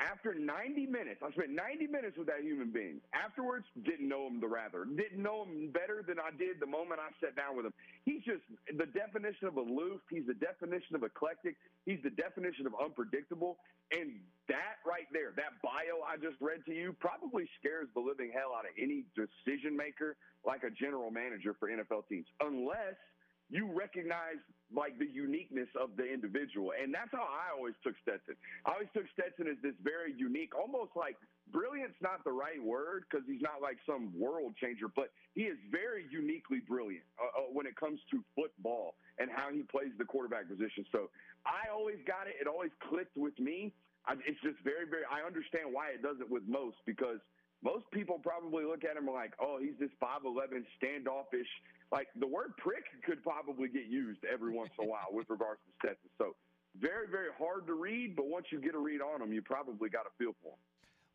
Speaker 6: After 90 minutes, I spent 90 minutes with that human being. Afterwards, didn't know him the rather. Didn't know him better than I did the moment I sat down with him. He's just the definition of aloof. He's the definition of eclectic. He's the definition of unpredictable. And that right there, that bio I just read to you, probably scares the living hell out of any decision maker like a general manager for NFL teams, unless – you recognize like the uniqueness of the individual. And that's how I always took Stetson. I always took Stetson as this very unique, almost like brilliant's not the right word because he's not like some world changer, but he is very uniquely brilliant uh, uh, when it comes to football and how he plays the quarterback position. So I always got it. It always clicked with me. I, it's just very, very. I understand why it doesn't with most because most people probably look at him like, oh, he's this 5'11 standoffish. Like the word prick could probably get used every once in a while with regards to Stetson. So very, very hard to read, but once you get a read on them, you probably got a feel for them.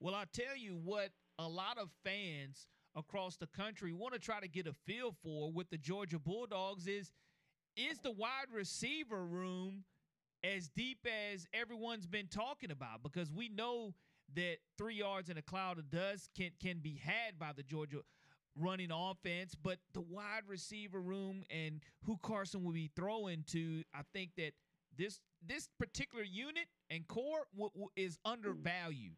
Speaker 3: Well, I'll tell you what a lot of fans across the country want to try to get a feel for with the Georgia Bulldogs is is the wide receiver room as deep as everyone's been talking about because we know that three yards in a cloud of dust can can be had by the Georgia running offense, but the wide receiver room and who Carson will be throwing to, I think that this this particular unit and core w- w- is undervalued.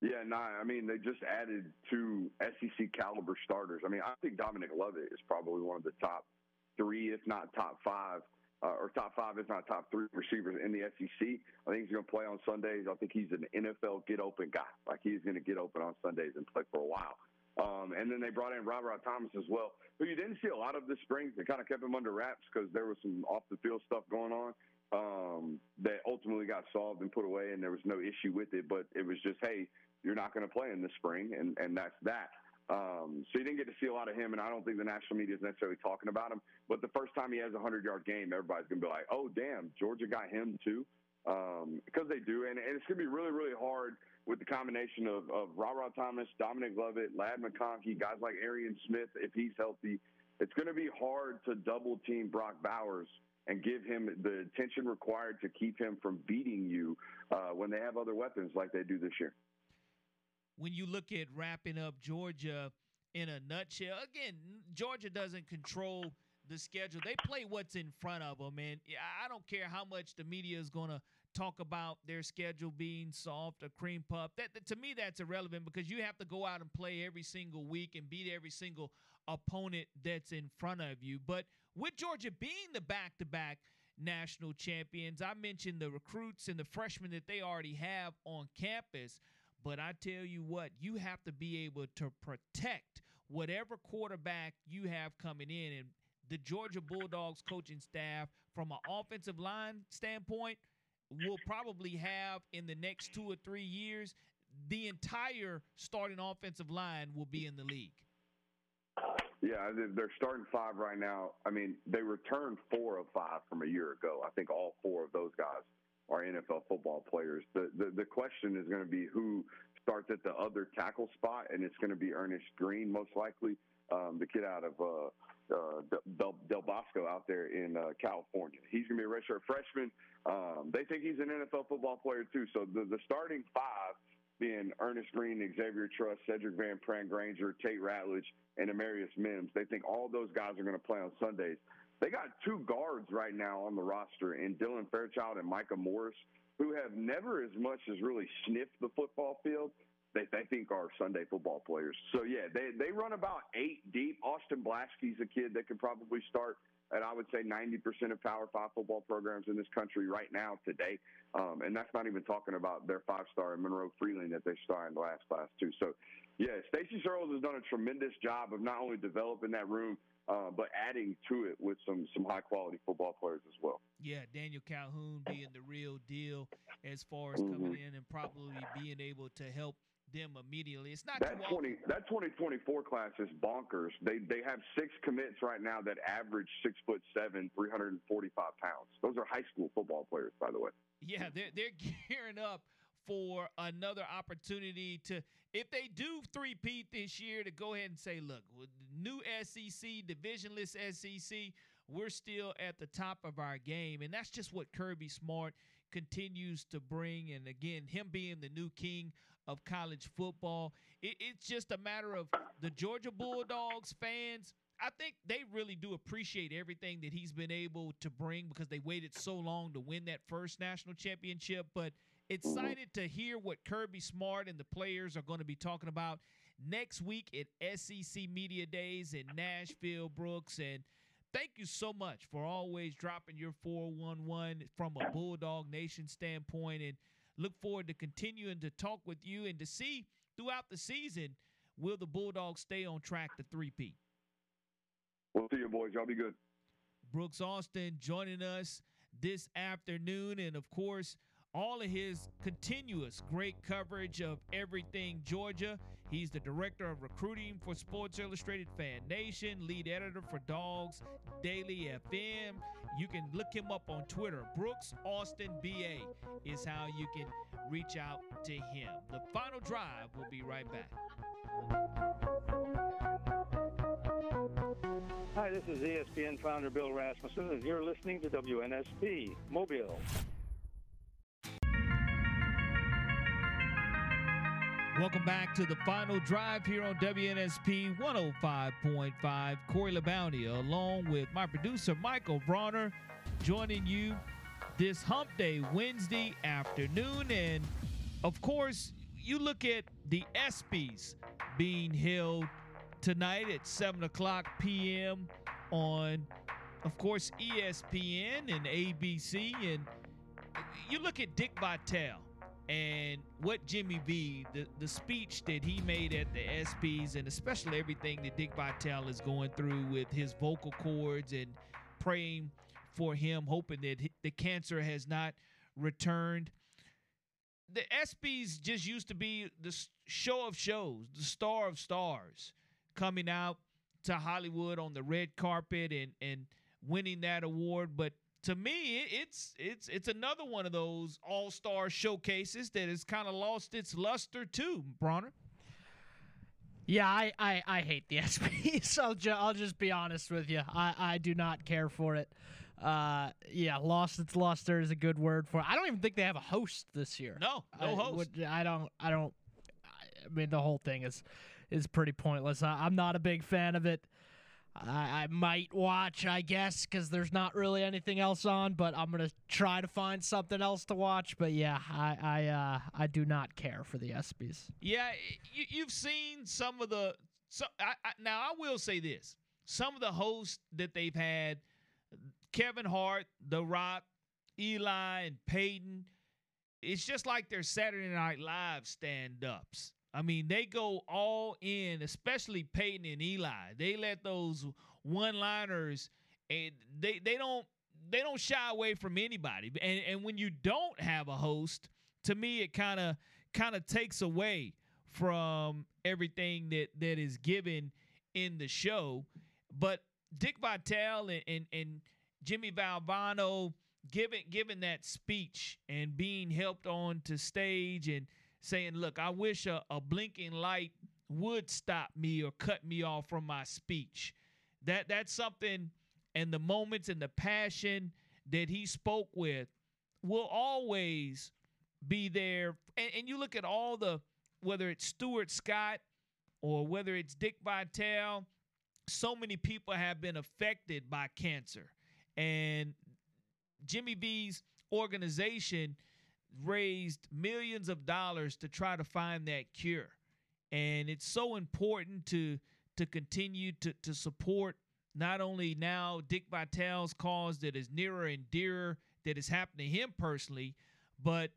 Speaker 6: Yeah, no, nah, I mean they just added two SEC caliber starters. I mean, I think Dominic Lovett is probably one of the top three, if not top five, uh, or top five, if not top three receivers in the SEC. I think he's going to play on Sundays. I think he's an NFL get open guy. Like he's going to get open on Sundays and play for a while. Um, and then they brought in Robert Thomas as well, who you didn't see a lot of this spring. They kind of kept him under wraps because there was some off the field stuff going on um, that ultimately got solved and put away, and there was no issue with it. But it was just, hey, you're not going to play in the spring, and and that's that. Um, so you didn't get to see a lot of him, and I don't think the national media is necessarily talking about him. But the first time he has a hundred yard game, everybody's gonna be like, "Oh, damn, Georgia got him too," um, because they do, and, and it's gonna be really, really hard with the combination of of Robert Thomas, Dominic Lovett, Ladd McConkey, guys like Arian Smith, if he's healthy. It's going to be hard to double team Brock Bowers and give him the attention required to keep him from beating you uh, when they have other weapons like they do this year
Speaker 3: when you look at wrapping up Georgia in a nutshell, again, Georgia doesn't control the schedule. They play what's in front of them, and I don't care how much the media is going to talk about their schedule being soft or cream puff. That, that, to me, that's irrelevant because you have to go out and play every single week and beat every single opponent that's in front of you. But with Georgia being the back-to-back national champions, I mentioned the recruits and the freshmen that they already have on campus. But I tell you what, you have to be able to protect whatever quarterback you have coming in. And the Georgia Bulldogs coaching staff, from an offensive line standpoint, will probably have in the next two or three years, the entire starting offensive line will be in the league.
Speaker 6: Yeah, they're starting five right now. I mean, they returned four of five from a year ago. I think all four of those guys are NFL football players. The the, the question is going to be who starts at the other tackle spot, and it's going to be Earnest Greene most likely, um, the kid out of uh, uh, Del, Del Bosco out there in uh, California. He's going to be a redshirt freshman. Um, they think he's an NFL football player too. So the the starting five being Earnest Greene, Xavier Truss, Sedrick Van Pran Granger, Tate Ratledge, and Amarius Mims. They think all those guys are going to play on Sundays. They got two guards right now on the roster in Dylan Fairchild and Micah Morris, who have never as much as really sniffed the football field. They, they think are Sunday football players. So yeah, they they run about eight deep. Austin Blaschke's a kid that could probably start at I would say 90% of Power Five football programs in this country right now today, um, and that's not even talking about their five star and Monroe Freeling that they the last class too. So yeah, Stacy Searels has done a tremendous job of not only developing that room uh, but adding to it with some some high quality football players as well.
Speaker 3: Yeah, Daniel Calhoun being the real deal as far as mm-hmm. coming in and probably being able to help them immediately. It's not
Speaker 6: that twenty that twenty twenty four class is bonkers. They they have six commits right now that average six foot seven, three hundred and forty five pounds. Those are high school football players, by the way.
Speaker 3: Yeah, they're they're gearing up for another opportunity to, if they do three-peat this year, to go ahead and say, look, with new SEC, divisionless SEC, we're still at the top of our game. And that's just what Kirby Smart continues to bring. And again, him being the new king of college football, it, it's just a matter of the Georgia Bulldogs fans. I think they really do appreciate everything that he's been able to bring because they waited so long to win that first national championship. But – Excited to hear what Kirby Smart and the players are going to be talking about next week at SEC Media Days in Nashville, Brooks. And thank you so much for always dropping your 411 from a Bulldog Nation standpoint. And look forward to continuing to talk with you and to see throughout the season will the Bulldogs stay on track to three-peat?
Speaker 6: We'll see you, boys. Y'all be good.
Speaker 3: Brooks Austin joining us this afternoon. And of course, all of his continuous great coverage of everything Georgia. He's the director of recruiting for Sports Illustrated Fan Nation, lead editor for Dawgs Daily FM. You can look him up on Twitter. Brooks Austin BA is how you can reach out to him. The final drive will be right back.
Speaker 7: Hi, this is ESPN founder Bill Rasmussen, and you're listening to WNSP Mobile.
Speaker 3: Welcome back to the final drive here on WNSP 105.5. Corey LeBounty, along with my producer Michael Bronner, joining you this Hump Day Wednesday afternoon. And of course, you look at the ESPYs being held tonight at 7 o'clock p.m. on, of course, ESPN and ABC. And you look at Dick Vitale and what Jimmy B, the, the speech that he made at the ESPYs, and especially everything that Dick Vitale is going through with his vocal cords and praying for him, hoping that the cancer has not returned. The ESPYs just used to be the show of shows, the star of stars, coming out to Hollywood on the red carpet and and winning that award. But to me, it's it's it's another one of those all star showcases that has kind of lost its luster too, Bronner.
Speaker 4: Yeah, I, I, I hate the ESPYs. I'll, ju- I'll just be honest with you. I, I do not care for it. Uh, yeah, lost its luster is a good word for it. I don't even think they have a host this year.
Speaker 3: No, no
Speaker 4: I,
Speaker 3: host.
Speaker 4: would- I don't. I don't. I mean, the whole thing is is pretty pointless. I, I'm not a big fan of it. I, I might watch, I guess, because there's not really anything else on. But I'm gonna try to find something else to watch. But yeah, I I uh, I do not care for the ESPYS.
Speaker 3: Yeah, you, you've seen some of the. So I, I, now I will say this: some of the hosts that they've had, Kevin Hart, The Rock, Eli, and Peyton. It's just like their Saturday Night Live stand-ups. I mean, they go all in, especially Peyton and Eli. They let those one-liners, and they they don't they don't shy away from anybody. And and when you don't have a host, to me, it kind of kind of takes away from everything that that is given in the show. But Dick Vitale and and, and Jimmy Valvano giving giving that speech and being helped on to stage and saying, "Look, I wish a, a blinking light would stop me or cut me off from my speech." That that's something, and the moments and the passion that he spoke with will always be there. And, and you look at all the whether it's Stuart Scott or whether it's Dick Vitale, so many people have been affected by cancer, and Jimmy V's organization raised millions of dollars to try to find that cure. And it's so important to to continue to, to support not only now Dick Vitale's cause that is nearer and dearer that is happening to him personally, but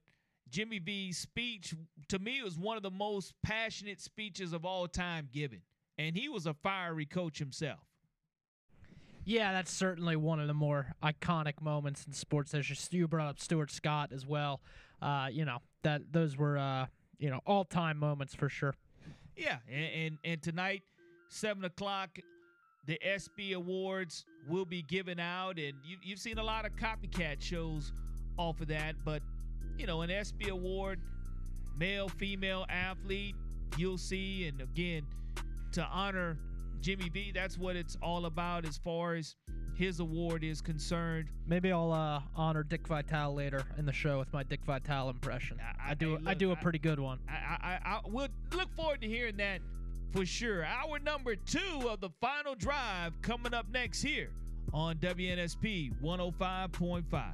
Speaker 3: Jimmy V's speech to me was one of the most passionate speeches of all time given. And he was a fiery coach himself.
Speaker 4: Yeah, that's certainly one of the more iconic moments in sports. There's you brought up Stuart Scott as well. Uh, you know that those were uh, you know all time moments for sure.
Speaker 3: Yeah, and, and and tonight, seven o'clock, the ESPY Awards will be given out, and you, you've seen a lot of copycat shows off of that. But you know, an ESPY Award, male, female athlete, you'll see, and again, to honor Jimmy V, that's what it's all about as far as his award is concerned.
Speaker 4: Maybe I'll uh, honor Dick Vitale later in the show with my Dick Vitale impression. I,
Speaker 3: I-
Speaker 4: do
Speaker 3: hey,
Speaker 4: I do a
Speaker 3: I-
Speaker 4: pretty good one.
Speaker 3: I, I, I will look forward to hearing that for sure. Our number two of the final drive coming up next here on WNSP 105.5.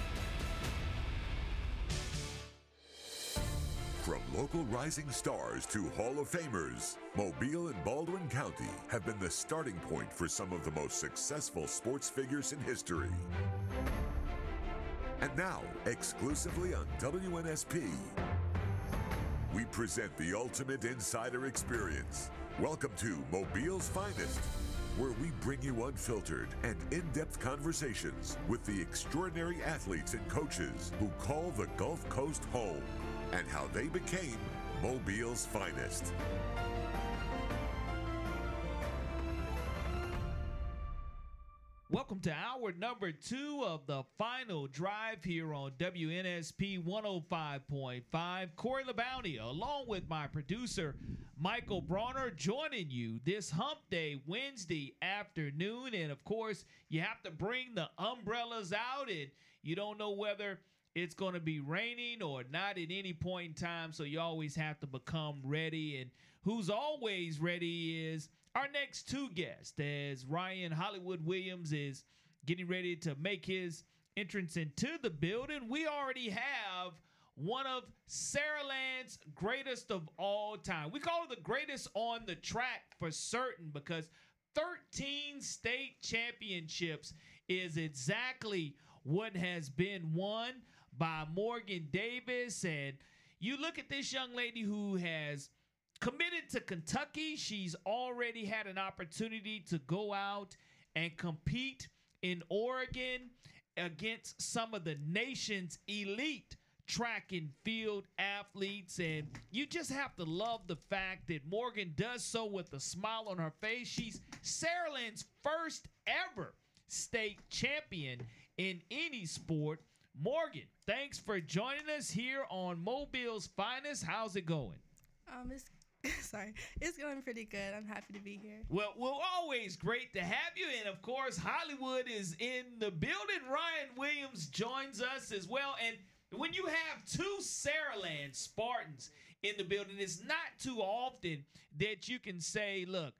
Speaker 1: From local rising stars to Hall of Famers, Mobile and Baldwin County have been the starting point for some of the most successful sports figures in history. And now, exclusively on WNSP, we present the ultimate insider experience. Welcome to Mobile's Finest, where we bring you unfiltered and in depth conversations with the extraordinary athletes and coaches who call the Gulf Coast home and how they became Mobile's finest.
Speaker 3: Welcome to hour number two of the final drive here on WNSP 105.5. Corey LeBounty, along with my producer, Michael Bronner, joining you this hump day Wednesday afternoon. And of course, you have to bring the umbrellas out, and you don't know whether it's going to be raining or not at any point in time. So you always have to become ready. And who's always ready is our next two guests, as Ryan Hollywood Williams is getting ready to make his entrance into the building. We already have one of Saraland's greatest of all time. We call it the greatest on the track for certain because 13 state championships is exactly what has been won by Morgan Davis. And you look at this young lady who has committed to Kentucky. She's already had an opportunity to go out and compete in Oregon against some of the nation's elite track and field athletes. And you just have to love the fact that Morgan does so with a smile on her face. She's Saraland's first ever state champion in any sport. Morgan, thanks for joining us here on Mobile's Finest. How's it going?
Speaker 8: Um, it's sorry, it's going pretty good. I'm happy to be here.
Speaker 3: Well, well, always great to have you, and of course, Hollywood is in the building. Ryan Williams joins us as well, and when you have two Saraland Spartans in the building, it's not too often that you can say, "Look."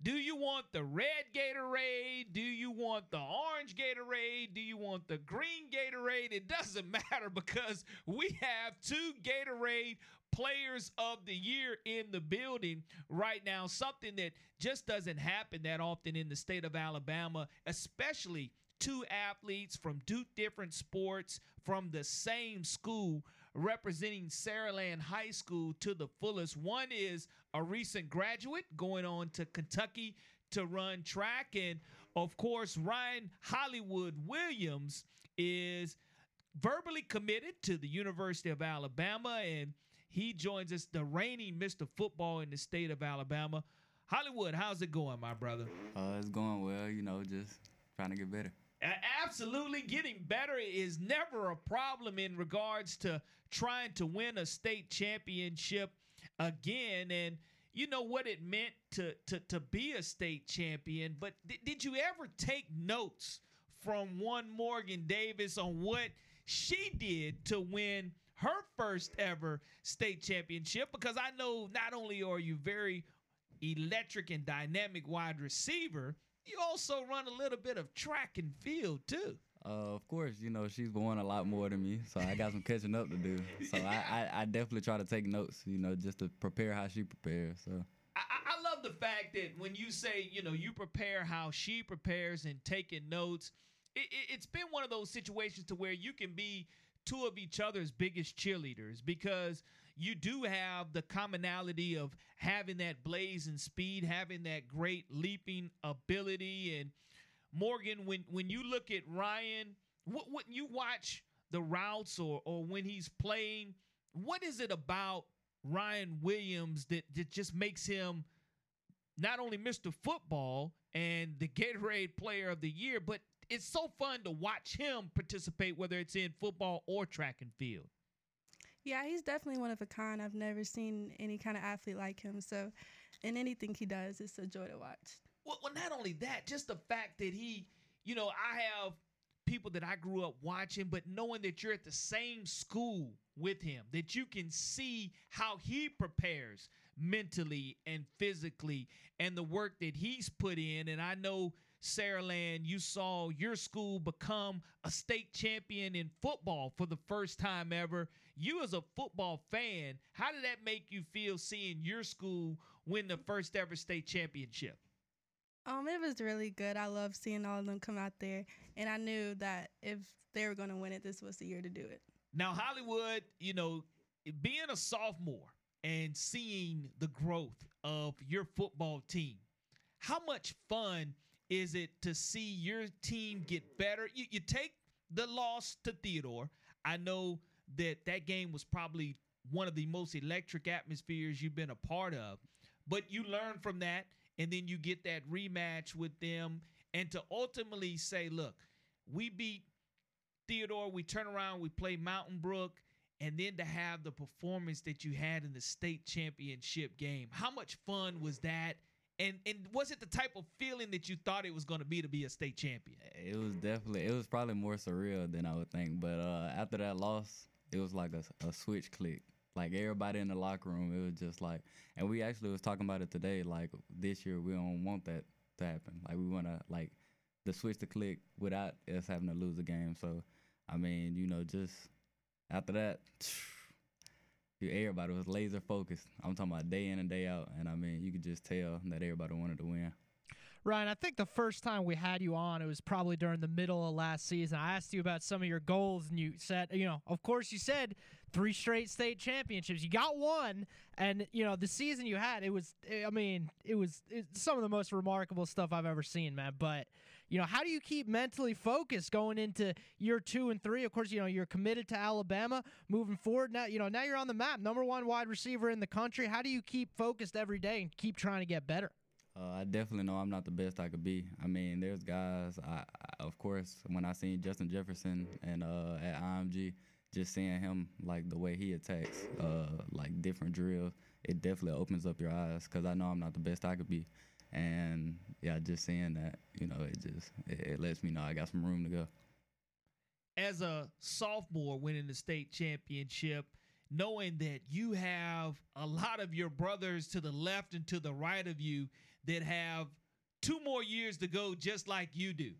Speaker 3: Do you want the red Gatorade? Do you want the orange Gatorade? Do you want the green Gatorade? It doesn't matter because we have two Gatorade players of the year in the building right now. Something that just doesn't happen that often in the state of Alabama, especially two athletes from two different sports from the same school representing Saraland High School to the fullest. One is a recent graduate going on to Kentucky to run track. And of course, Ryan Hollywood Williams is verbally committed to the University of Alabama. And he joins us, the reigning Mr. Football in the state of Alabama. Hollywood, how's it going, my brother?
Speaker 9: Uh, it's going well, you know, just trying to get better.
Speaker 3: Absolutely, getting better is never a problem in regards to trying to win a state championship again. And you know what it meant to to to be a state champion. But th- did you ever take notes from one Morgan Davis on what she did to win her first ever state championship? Because I know not only are you very electric and dynamic wide receiver, you also run a little bit of track and field too.
Speaker 9: Uh, of course, you know she's won a lot more than me, so I got some catching up to do. So I, I, I, definitely try to take notes, you know, just to prepare how she prepares. So
Speaker 3: I, I love the fact that when you say, you know, you prepare how she prepares and taking notes, it, it, it's been one of those situations to where you can be two of each other's biggest cheerleaders because you do have the commonality of having that blazing speed, having that great leaping ability. And Morgan, when when you look at Ryan, what when you watch the routes or or when he's playing, what is it about Ryan Williams that, that just makes him not only Mr. Football and the Gatorade Player of the Year, but it's so fun to watch him participate, whether it's in football or track and field.
Speaker 8: Yeah, he's definitely one of a kind. I've never seen any kind of athlete like him. So, in anything he does, it's a joy to watch.
Speaker 3: Well, well, not only that, just the fact that he, you know, I have people that I grew up watching, but knowing that you're at the same school with him, that you can see how he prepares mentally and physically and the work that he's put in. And I know Saraland, you saw your school become a state champion in football for the first time ever. You, as a football fan, how did that make you feel seeing your school win the first ever state championship?
Speaker 8: Um, it was really good. I love seeing all of them come out there, and I knew that if they were going to win it, this was the year to do it.
Speaker 3: Now, Hollywood, you know, being a sophomore and seeing the growth of your football team, how much fun is it to see your team get better? You, you take the loss to Theodore. I know that that game was probably one of the most electric atmospheres you've been a part of, but you learn from that and then you get that rematch with them. And to ultimately say look we beat theodore we turn around we play mountain brook and then to have the performance that you had in the state championship game. How much fun was that? And and was it the type of feeling that you thought it was going to be to be a state champion?
Speaker 9: It was definitely it was probably more surreal than i would think. But uh, after that loss it was like a, a switch click like everybody in the locker room, it was just like, and we actually was talking about it today. Like this year, we don't want that to happen. Like we want to like the switch to click without us having to lose a game. So, I mean, you know, just after that, everybody was laser focused. I'm talking about day in and day out, and I mean, you could just tell that everybody wanted to win.
Speaker 4: Ryan, I think the first time we had you on, it was probably during the middle of last season. I asked you about some of your goals, and you said, you know, of course, you said three straight state championships. You got one, and you know the season you had. It was, I mean, it was some of the most remarkable stuff I've ever seen, man. But you know, how do you keep mentally focused going into year two and three? Of course, you know you're committed to Alabama moving forward. Now, you know now you're on the map, number one wide receiver in the country. How do you keep focused every day and keep trying to get better?
Speaker 9: Uh, I definitely know I'm not the best I could be. I mean, there's guys. I, I of course, when I seen Justin Jefferson and uh, at IMG, just seeing him like the way he attacks, uh, like different drills, it definitely opens up your eyes because I know I'm not the best I could be, and yeah, just seeing that, you know, it just it, it lets me know I got some room to go.
Speaker 3: As a sophomore winning the state championship, knowing that you have a lot of your brothers to the left and to the right of you that have two more years to go just like you do.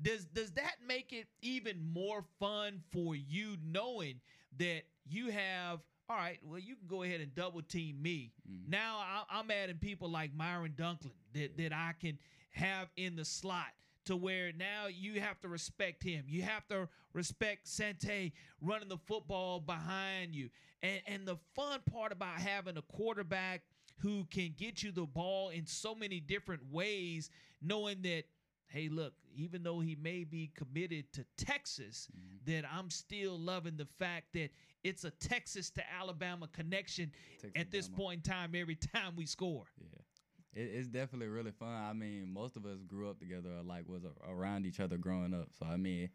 Speaker 3: Does does that make it even more fun for you knowing that you have all right well you can go ahead and double team me. Mm-hmm. now I, am adding people like myron dunklin that, that i can have in the slot to where now you have to respect him. You have to respect sante running the football behind you. And and the fun part about having a quarterback who can get you the ball in so many different ways knowing that hey, look, even though he may be committed to Texas, mm-hmm. that I'm still loving the fact that it's a Texas to Alabama connection Texas at this Alabama. point in time every time we score.
Speaker 9: Yeah. It, it's definitely really fun. I mean, most of us grew up together, like was around each other growing up. So I mean,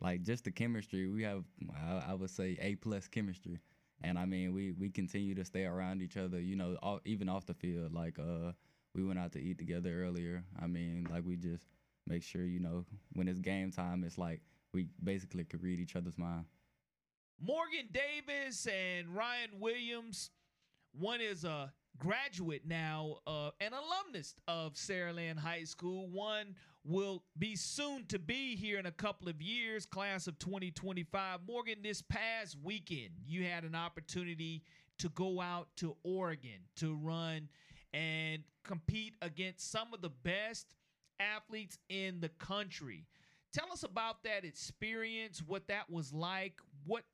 Speaker 9: like just the chemistry we have, I, I would say a plus chemistry, and I mean we we continue to stay around each other. You know, all, even off the field. Like uh, we went out to eat together earlier. I mean, like we just make sure you know when it's game time, it's like we basically could read each other's mind.
Speaker 3: Morgan Davis and Ryan Williams. One is a graduate now, uh, an alumnus of Saraland High School. One will be soon to be here in a couple of years, class of 2025. Morgan, this past weekend, you had an opportunity to go out to Oregon to run and compete against some of the best athletes in the country. Tell us about that experience, what that was like, what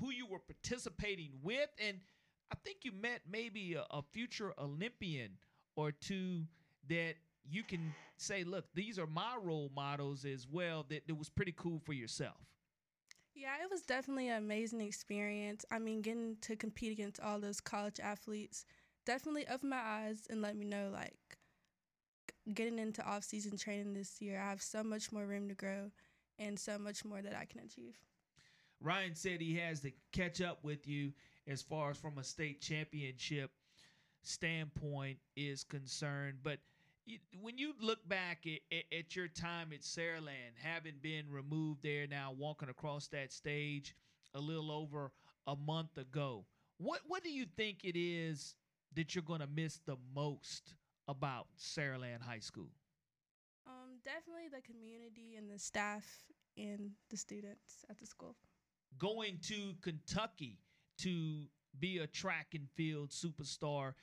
Speaker 3: who you were participating with, and I think you met maybe a, a future Olympian or two that you can say, look, these are my role models as well. That it was pretty cool for yourself.
Speaker 8: Yeah, it was definitely an amazing experience. I mean, getting to compete against all those college athletes definitely opened my eyes and let me know like getting into off-season training this year, I have so much more room to grow and so much more that I can achieve.
Speaker 3: Ryan said he has to catch up with you as far as from a state championship standpoint is concerned. But when you look back at, at, your time at Saraland, having been removed there now, walking across that stage a little over a month ago, what what do you think it is that you're going to miss the most about Saraland High School?
Speaker 8: Um, definitely the community and the staff and the students at the school.
Speaker 3: Going to Kentucky to be a track and field superstar,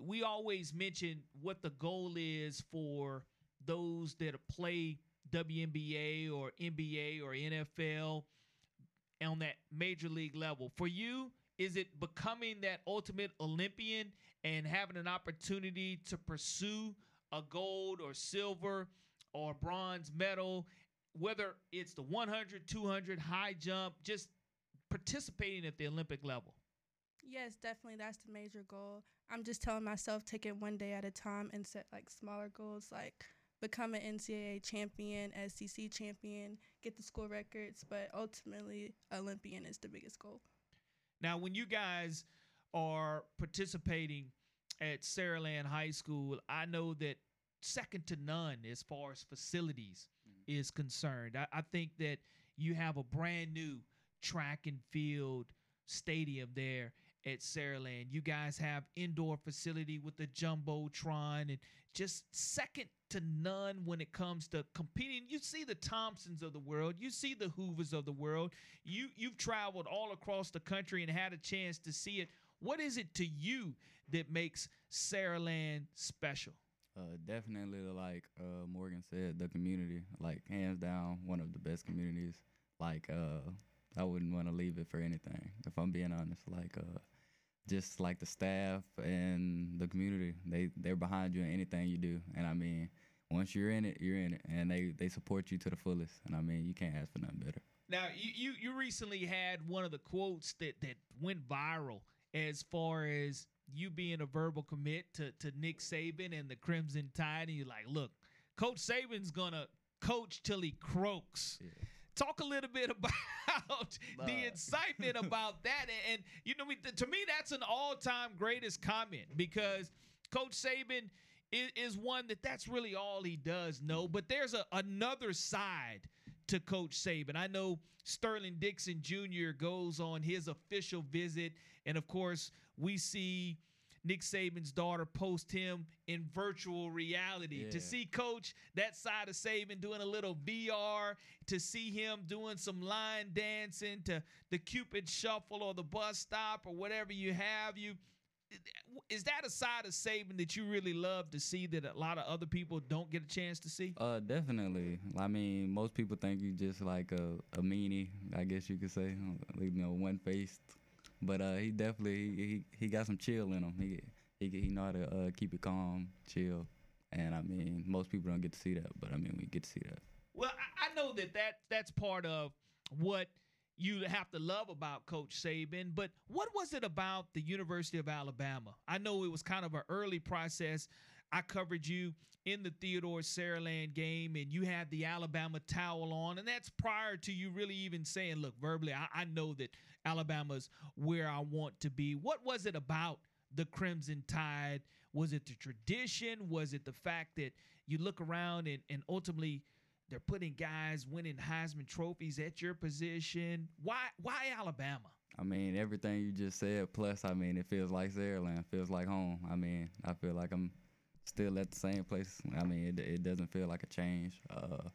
Speaker 3: we always mention what the goal is for those that play WNBA or NBA or NFL on that major league level. For you, is it becoming that ultimate Olympian and having an opportunity to pursue a gold or silver or bronze medal, whether it's the 100, 200, high jump, just participating at the Olympic level?
Speaker 8: Yes, definitely. That's the major goal. I'm just telling myself take it one day at a time and set like smaller goals, like become an NCAA champion, SEC champion, get the school records, but ultimately Olympian is the biggest goal.
Speaker 3: Now, when you guys are participating at Saraland High School, I know that second to none as far as facilities mm-hmm. is concerned. I, I think that you have a brand new track and field stadium there at Saraland. You guys have indoor facility with the jumbotron and just second to none when it comes to competing. You see the Thompsons of the world, you see the Hoovers of the world. You you've traveled all across the country and had a chance to see it. What is it to you that makes Saraland special?
Speaker 9: Uh, definitely, like uh, Morgan said, the community, like hands down, one of the best communities. Like uh, I wouldn't want to leave it for anything, if I'm being honest. Like uh, just like the staff and the community, they they're behind you in anything you do. And I mean, once you're in it, you're in it, and they they support you to the fullest. And I mean, you can't ask for nothing better.
Speaker 3: Now, you you, you recently had one of the quotes that that went viral as far as you being a verbal commit to to Nick Saban and the Crimson Tide, and you're like, look, Coach Saban's gonna coach till he croaks. Yeah. Talk a little bit about the excitement about that, and, and you know, to me, that's an all-time greatest comment because Coach Saban is, is one that that's really all he does know. But there's a, another side to Coach Saban. I know Sterling Dixon Jr. goes on his official visit, and of course, we see Nick Saban's daughter post him in virtual reality. Yeah. To see Coach that side of Saban doing a little VR, to see him doing some line dancing to the Cupid Shuffle or the bus stop or whatever you have, you is that a side of Saban that you really love to see that a lot of other people don't get a chance to see?
Speaker 9: Uh, definitely. I mean, most people think you just like a, a meanie, I guess you could say, you know, one faced but uh, he definitely he he got some chill in him. He he he know how to uh, keep it calm, chill, and I mean most people don't get to see that, but I mean we get to see that.
Speaker 3: Well, I, know that that that's part of what you have to love about Coach Saban, but what was it about the University of Alabama? I know it was kind of an early process. I covered you in the Theodore Saraland game, and you had the Alabama towel on, and that's prior to you really even saying, "Look, verbally, I, I know that Alabama's where I want to be." What was it about the Crimson Tide? Was it the tradition? Was it the fact that you look around and, and ultimately they're putting guys winning Heisman trophies at your position? Why why Alabama?
Speaker 9: I mean, everything you just said. Plus, I mean, it feels like Saraland. Feels like home. I mean, I feel like I'm still at the same place. I mean, it, it doesn't feel like a change. Uh,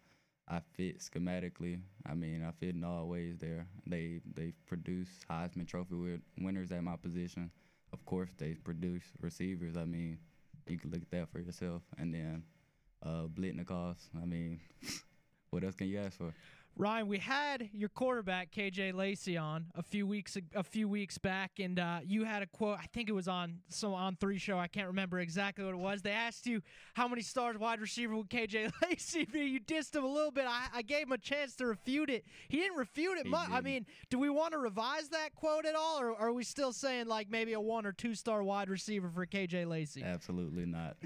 Speaker 9: I fit schematically. I mean, I fit in all ways there. They they produce Heisman Trophy winners at my position. Of course, they produce receivers. I mean, you can look at that for yourself. And then uh, Biletnikoffs. I mean, what else can you ask for?
Speaker 4: Ryan, we had your quarterback KJ Lacey on a few weeks a few weeks back, and uh, you had a quote. I think it was on some On3 show. I can't remember exactly what it was. They asked you how many stars wide receiver would KJ Lacey be. You dissed him a little bit. I, I gave him a chance to refute it. He didn't refute it much. I mean, do we want to revise that quote at all, or are we still saying like maybe a one or two star wide receiver for KJ Lacey?
Speaker 9: Absolutely not.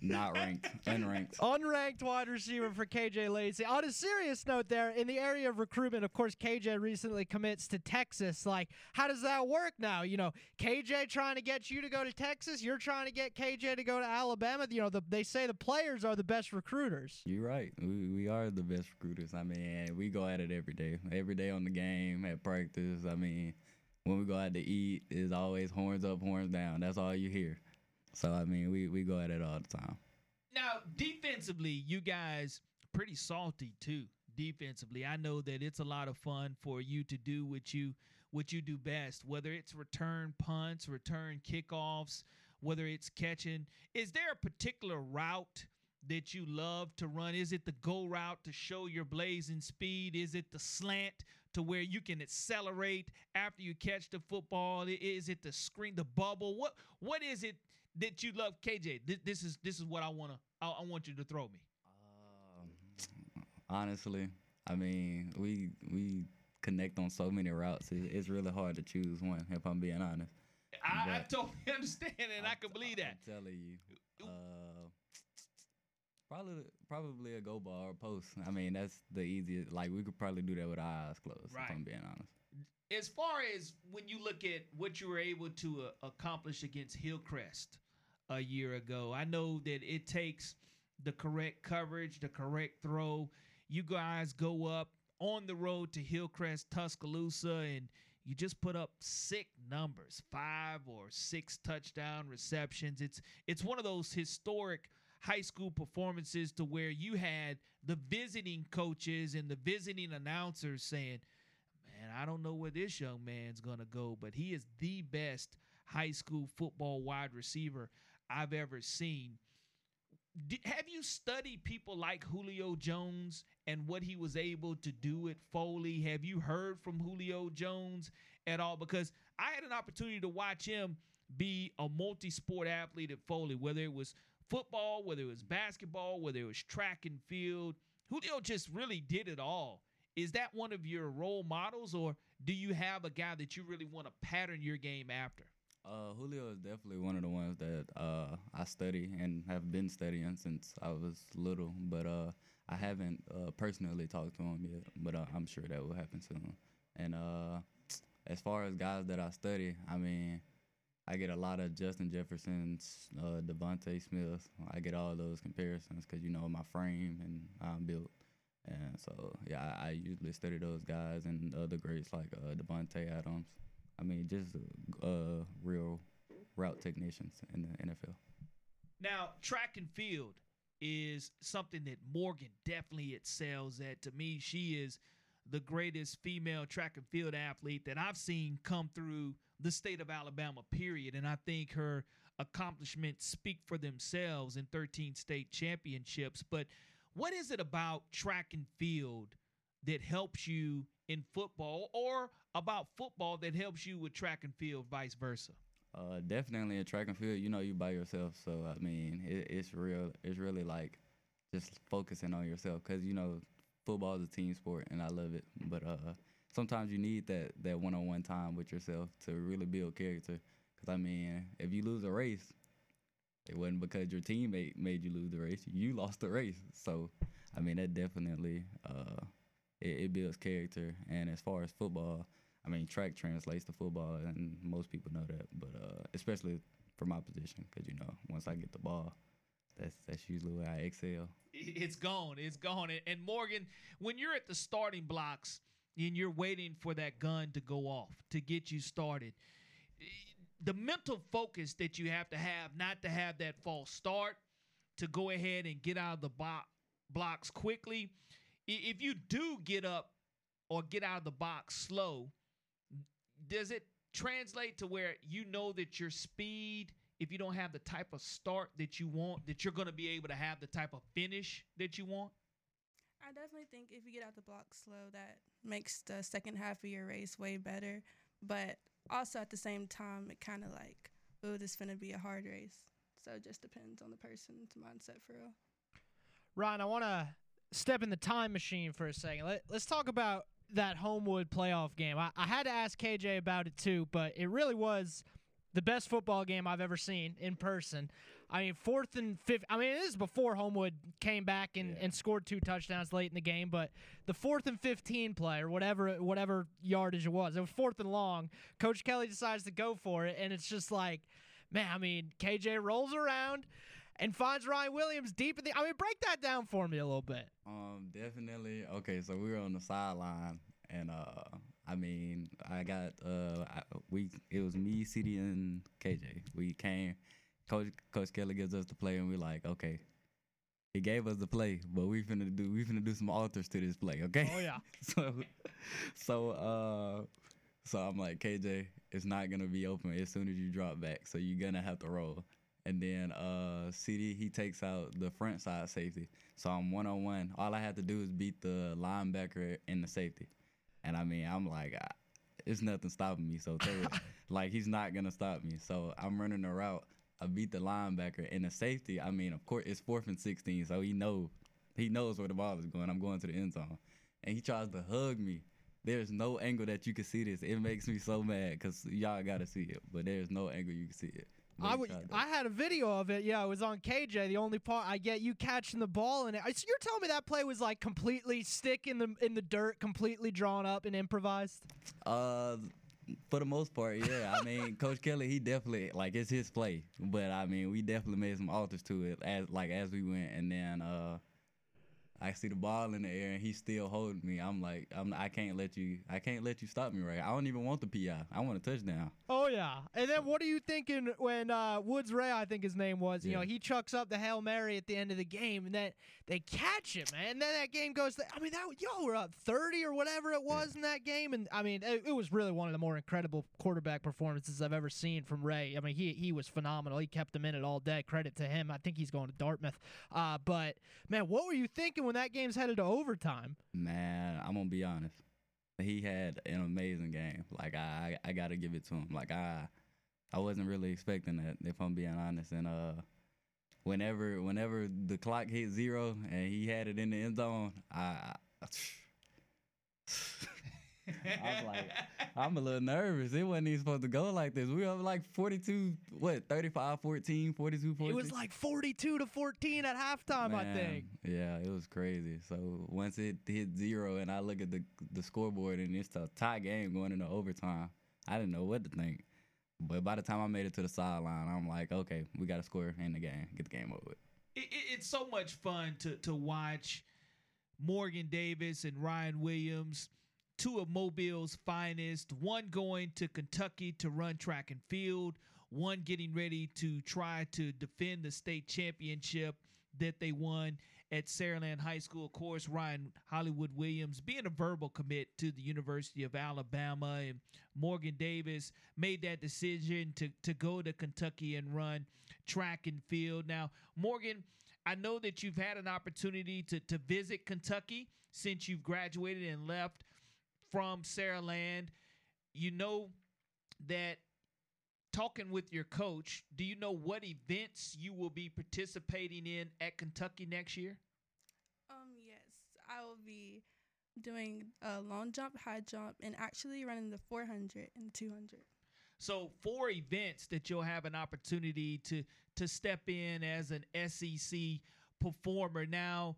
Speaker 9: not ranked. Unranked.
Speaker 4: Unranked wide receiver for KJ Lacey. On a serious note, there in the the area of recruitment, of course, KJ recently commits to Texas. Like, how does that work now? You know, KJ trying to get you to go to Texas. You're trying to get KJ to go to Alabama. You know, the, they say the players are the best recruiters.
Speaker 9: You're right. We, we are the best recruiters. I mean, we go at it every day. Every day on the game, at practice. I mean, when we go out to eat, it's always horns up, horns down. That's all you hear. So, I mean, we, we go at it all the time.
Speaker 3: Now, defensively, you guys pretty salty too defensively. I know that it's a lot of fun for you to do what you what you do best, whether it's return punts, return kickoffs, whether it's catching. Is there a particular route that you love to run? Is it the go route to show your blazing speed? Is it the slant to where you can accelerate after you catch the football? Is it the screen, the bubble? What what is it that you love, KJ? This, is this is what I wanna I, I want you to throw me.
Speaker 9: Um, Honestly, I mean, we we connect on so many routes. it's really hard to choose one. If I'm being honest.
Speaker 3: I, I totally understand, and I, I can believe that.
Speaker 9: I'm telling you, uh, probably probably a go ball or post. I mean, that's the easiest. Like we could probably do that with our eyes closed. Right. If I'm being honest.
Speaker 3: As far as when you look at what you were able to uh, accomplish against Hillcrest a year ago, I know that it takes the correct coverage, the correct throw you guys go up on the road to Hillcrest, Tuscaloosa, and you just put up sick numbers, five or six touchdown receptions. It's it's one of those historic high school performances to where you had the visiting coaches and the visiting announcers saying, "Man, I don't know where this young man's to go, but he is the best high school football wide receiver I've ever seen." Have you studied people like Julio Jones and what he was able to do at Foley? Have you heard from Julio Jones at all? Because I had an opportunity to watch him be a multi sport athlete at Foley, whether it was football, whether it was basketball, whether it was track and field. Julio just really did it all. Is that one of your role models, or do you have a guy that you really want to pattern your game after?
Speaker 9: Uh, Julio is definitely one of the ones that uh, I study and have been studying since I was little, but uh, I haven't uh, personally talked to him yet. But uh, I'm sure that will happen soon. And uh, as far as guys that I study, I mean, I get a lot of Justin Jefferson's, uh, DeVonta Smith. I get all those comparisons because you know my frame and I'm built. And so, yeah, I, I usually study those guys and other greats like uh, Davante Adams. I mean, just uh, real route technicians in the NFL.
Speaker 3: Now, track and field is something that Morgan definitely excels at. To me, she is the greatest female track and field athlete that I've seen come through the state of Alabama, period. And I think her accomplishments speak for themselves in 13 state championships. But what is it about track and field that helps you in football or about football that helps you with track and field, vice versa?
Speaker 9: Uh, definitely in track and field, you know, you by yourself. So I mean, it, it's real. It's really like just focusing on yourself because you know, football is a team sport, and I love it. But uh, sometimes you need that that one on one time with yourself to really build character. Because I mean, if you lose a race, it wasn't because your teammate made you lose the race. You lost the race. So I mean, that definitely uh, it, it builds character. And as far as football, I mean, track translates to football, and most people know that. But uh, especially for my position, because you know, once I get the ball, that's that's usually where I excel.
Speaker 3: It's gone. It's gone. And Morgan, when you're at the starting blocks and you're waiting for that gun to go off to get you started, the mental focus that you have to have, not to have that false start, to go ahead and get out of the bo- blocks quickly. If you do get up or get out of the box slow, does it translate to where you know that your speed if you don't have the type of start that you want that you're going to be able to have the type of finish that you want
Speaker 8: I I definitely think if you get out the block slow, that makes the second half of your race way better. But also at the same time, it kind of like, oh, this finna be a hard race. So it just depends on the person's mindset for real.
Speaker 4: Ryan, I want to step in the time machine for a second. Let, let's talk about that Homewood playoff game. I, I had to ask KJ about it too, but it really was the best football game I've ever seen in person. I mean, fourth and fifth. I mean, this is before Homewood came back and,
Speaker 9: Yeah.
Speaker 4: and scored two touchdowns late in the game. But the fourth and fifteen play, or whatever whatever yardage it was, it was fourth and long. Coach Kelly decides to go for it, and it's just like, man. I mean, KJ rolls around and finds Ryan Williams deep in the. I mean, break that down for me a little bit.
Speaker 9: Um, definitely. Okay, so we were on the sideline, and uh, I mean, I got uh, I, we it was me, CD, and KJ. We came. Coach Coach Kelly gives us the play, and we like, okay. He gave us the play, but we finna do we finna do some alters to this play, okay?
Speaker 4: Oh yeah.
Speaker 9: so, so uh, so I'm like, KJ, it's not gonna be open as soon as you drop back, so you're gonna have to roll. And then uh, CD he takes out the front side safety, so I'm one on one. All I have to do is beat the linebacker and the safety, and I mean, I'm like, I, it's nothing stopping me. So like he's not gonna stop me. So I'm running the route. I beat the linebacker and the safety. I mean, of course, it's fourth and sixteen, so he know he knows where the ball is going. I'm going to the end zone, and he tries to hug me. There's no angle that you can see this. It makes me so mad because y'all gotta see it, but there's no angle you can see it.
Speaker 4: I,
Speaker 9: he
Speaker 4: w- I had a video of it. Yeah, it was on KJ. The only part I get you catching the ball in it. So you're telling me that play was like completely stick in the in the dirt, completely drawn up and improvised?
Speaker 9: Uh, for the most part, yeah. I mean, Coach Kelly, he definitely like it's his play, but I mean, we definitely made some alters to it as like as we went, and then uh, I see the ball in the air and he's still holding me. I'm like, I'm I can't let you, I can't let you stop me right. I don't even want the PI. I want a touchdown.
Speaker 4: Oh yeah. And then what are you thinking when uh, Woods Ray, I think his name was, you
Speaker 9: Yeah.
Speaker 4: know, he chucks up the hail mary at the end of the game, and then they catch him, man. And then that game goes. To, I mean, that y'all were up thirty or whatever it was in that game, and I mean, it, it was really one of the more incredible quarterback performances I've ever seen from Ray. I mean, he he was phenomenal. He kept them in it all day. Credit to him. I think he's going to Dartmouth. Uh, but man, what were you thinking when that game's headed to overtime?
Speaker 9: Man, I'm gonna be honest. He had an amazing game. Like I, I, I gotta give it to him. Like I, I wasn't really expecting that. If I'm being honest, and uh, whenever, whenever the clock hit zero and he had it in the end zone, I. I was like, I'm a little nervous. It wasn't even supposed to go like this. We were like 42, what, 35, 14, 42, 14.
Speaker 4: It was like forty-two to fourteen at halftime, I think.
Speaker 9: Yeah, it was crazy. So once it hit zero and I look at the the scoreboard and it's a tie game going into overtime, I didn't know what to think. But by the time I made it to the sideline, I'm like, okay, we got to score in the game, get the game over with.
Speaker 3: it, it- it's so much fun to to watch Morgan Davis and Ryan Williams, two of Mobile's finest, one going to Kentucky to run track and field, one getting ready to try to defend the state championship that they won at Saraland High School. Of course, Ryan Hollywood Williams being a verbal commit to the University of Alabama and Morgan Davis made that decision to to go to Kentucky and run track and field. Now, Morgan, I know that you've had an opportunity to to visit Kentucky since you've graduated and left from Saraland. You know that talking with your coach, do you know what events you will be participating in at Kentucky next year?
Speaker 8: Um, yes, I will be doing a long jump, high jump, and actually running the 400 and 200.
Speaker 3: So four events that you'll have an opportunity to to step in as an SEC performer. Now,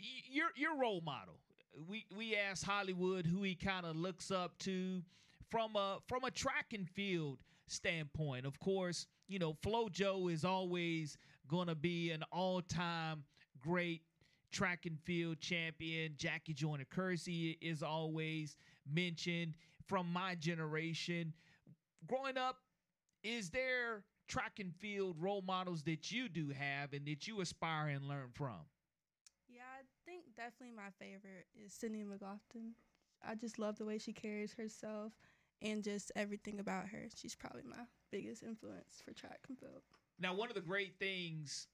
Speaker 3: y- your your role model. We we asked Hollywood who he kind of looks up to from a from a track and field standpoint. Of course, you know FloJo is always going to be an all time great track and field champion. Jackie Joyner Kersee is always mentioned from my generation growing up, is there track and field role models that you do have and that you aspire and learn from?
Speaker 8: Definitely my favorite is Sydney McLaughlin. I just love the way she carries herself and just everything about her. She's probably my biggest influence for track and field.
Speaker 3: Now, one of the great things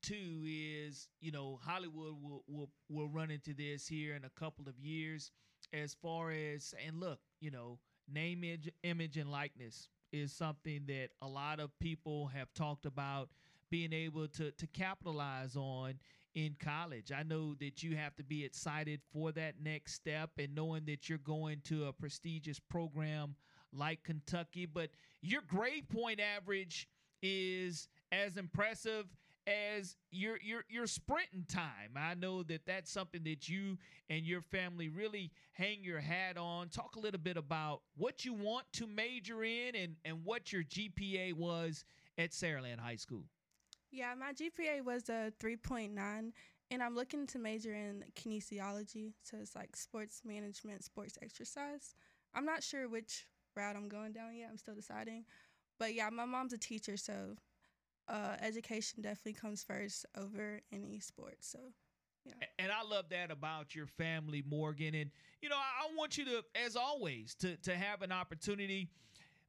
Speaker 3: too is you know Hollywood will will will run into this here in a couple of years as far as and look you know name image, image and likeness is something that a lot of people have talked about being able to to capitalize on in college. I know that you have to be excited for that next step and knowing that you're going to a prestigious program like Kentucky, but your grade point average is as impressive as your your your sprinting time. I know that that's something that you and your family really hang your hat on. Talk a little bit about what you want to major in and and what your GPA was at Saraland High School.
Speaker 8: Yeah, my GPA was a 3.9 and I'm looking to major in kinesiology, so it's like sports management, sports exercise. I'm not sure which route I'm going down yet. I'm still deciding. But yeah, my mom's a teacher, so uh, education definitely comes first over any sport. So, yeah.
Speaker 3: And I love that about your family, Morgan. And you know, I want you to, as always, to to have an opportunity.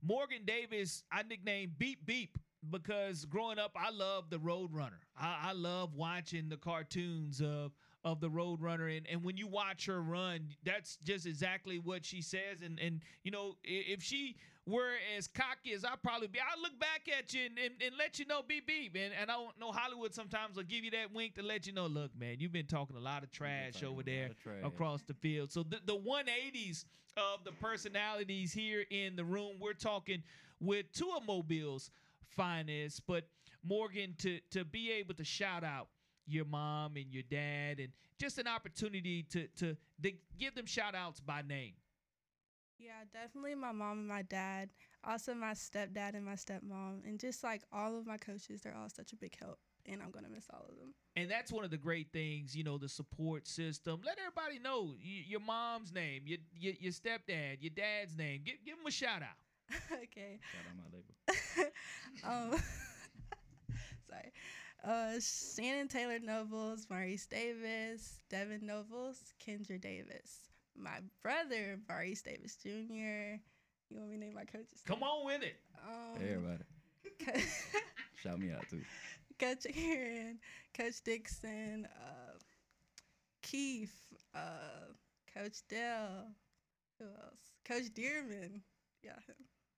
Speaker 3: Morgan Davis, I nicknamed Beep Beep because growing up, I loved the Roadrunner. I, I love watching the cartoons of of the Roadrunner, and and when you watch her run, that's just exactly what she says. And and you know, if she were as cocky as I probably be, I'll look back at you and, and, and let you know, beep beep. And and I don't know Hollywood sometimes will give you that wink to let you know, look, man, you've been talking a lot of trash over there
Speaker 9: trash.
Speaker 3: across the field. So the the 180s of the personalities here in the room, we're talking with two of Mobile's finest, but Morgan to to be able to shout out your mom and your dad and just an opportunity to to, to give them shout outs by name.
Speaker 8: Yeah, definitely my mom and my dad. Also my stepdad and my stepmom and just like all of my coaches, they're all such a big help and I'm gonna miss all of them.
Speaker 3: And that's one of the great things, you know, the support system. Let everybody know your mom's name, your your, your stepdad, your dad's name. Give give them a shout out.
Speaker 8: okay.
Speaker 9: Shout out
Speaker 8: my label. um, sorry. Uh, Shannon Taylor Nobles, Maurice Davis, Devin Nobles, Kendra Davis. My brother, Maurice Davis Jr. You want me to name my coaches?
Speaker 3: Come on with it.
Speaker 8: Um,
Speaker 9: Everybody. Shout me out too.
Speaker 8: Coach Aaron, Coach Dixon, uh, Keith, uh, Coach Dell. Who else? Coach Dearman. Yeah, him.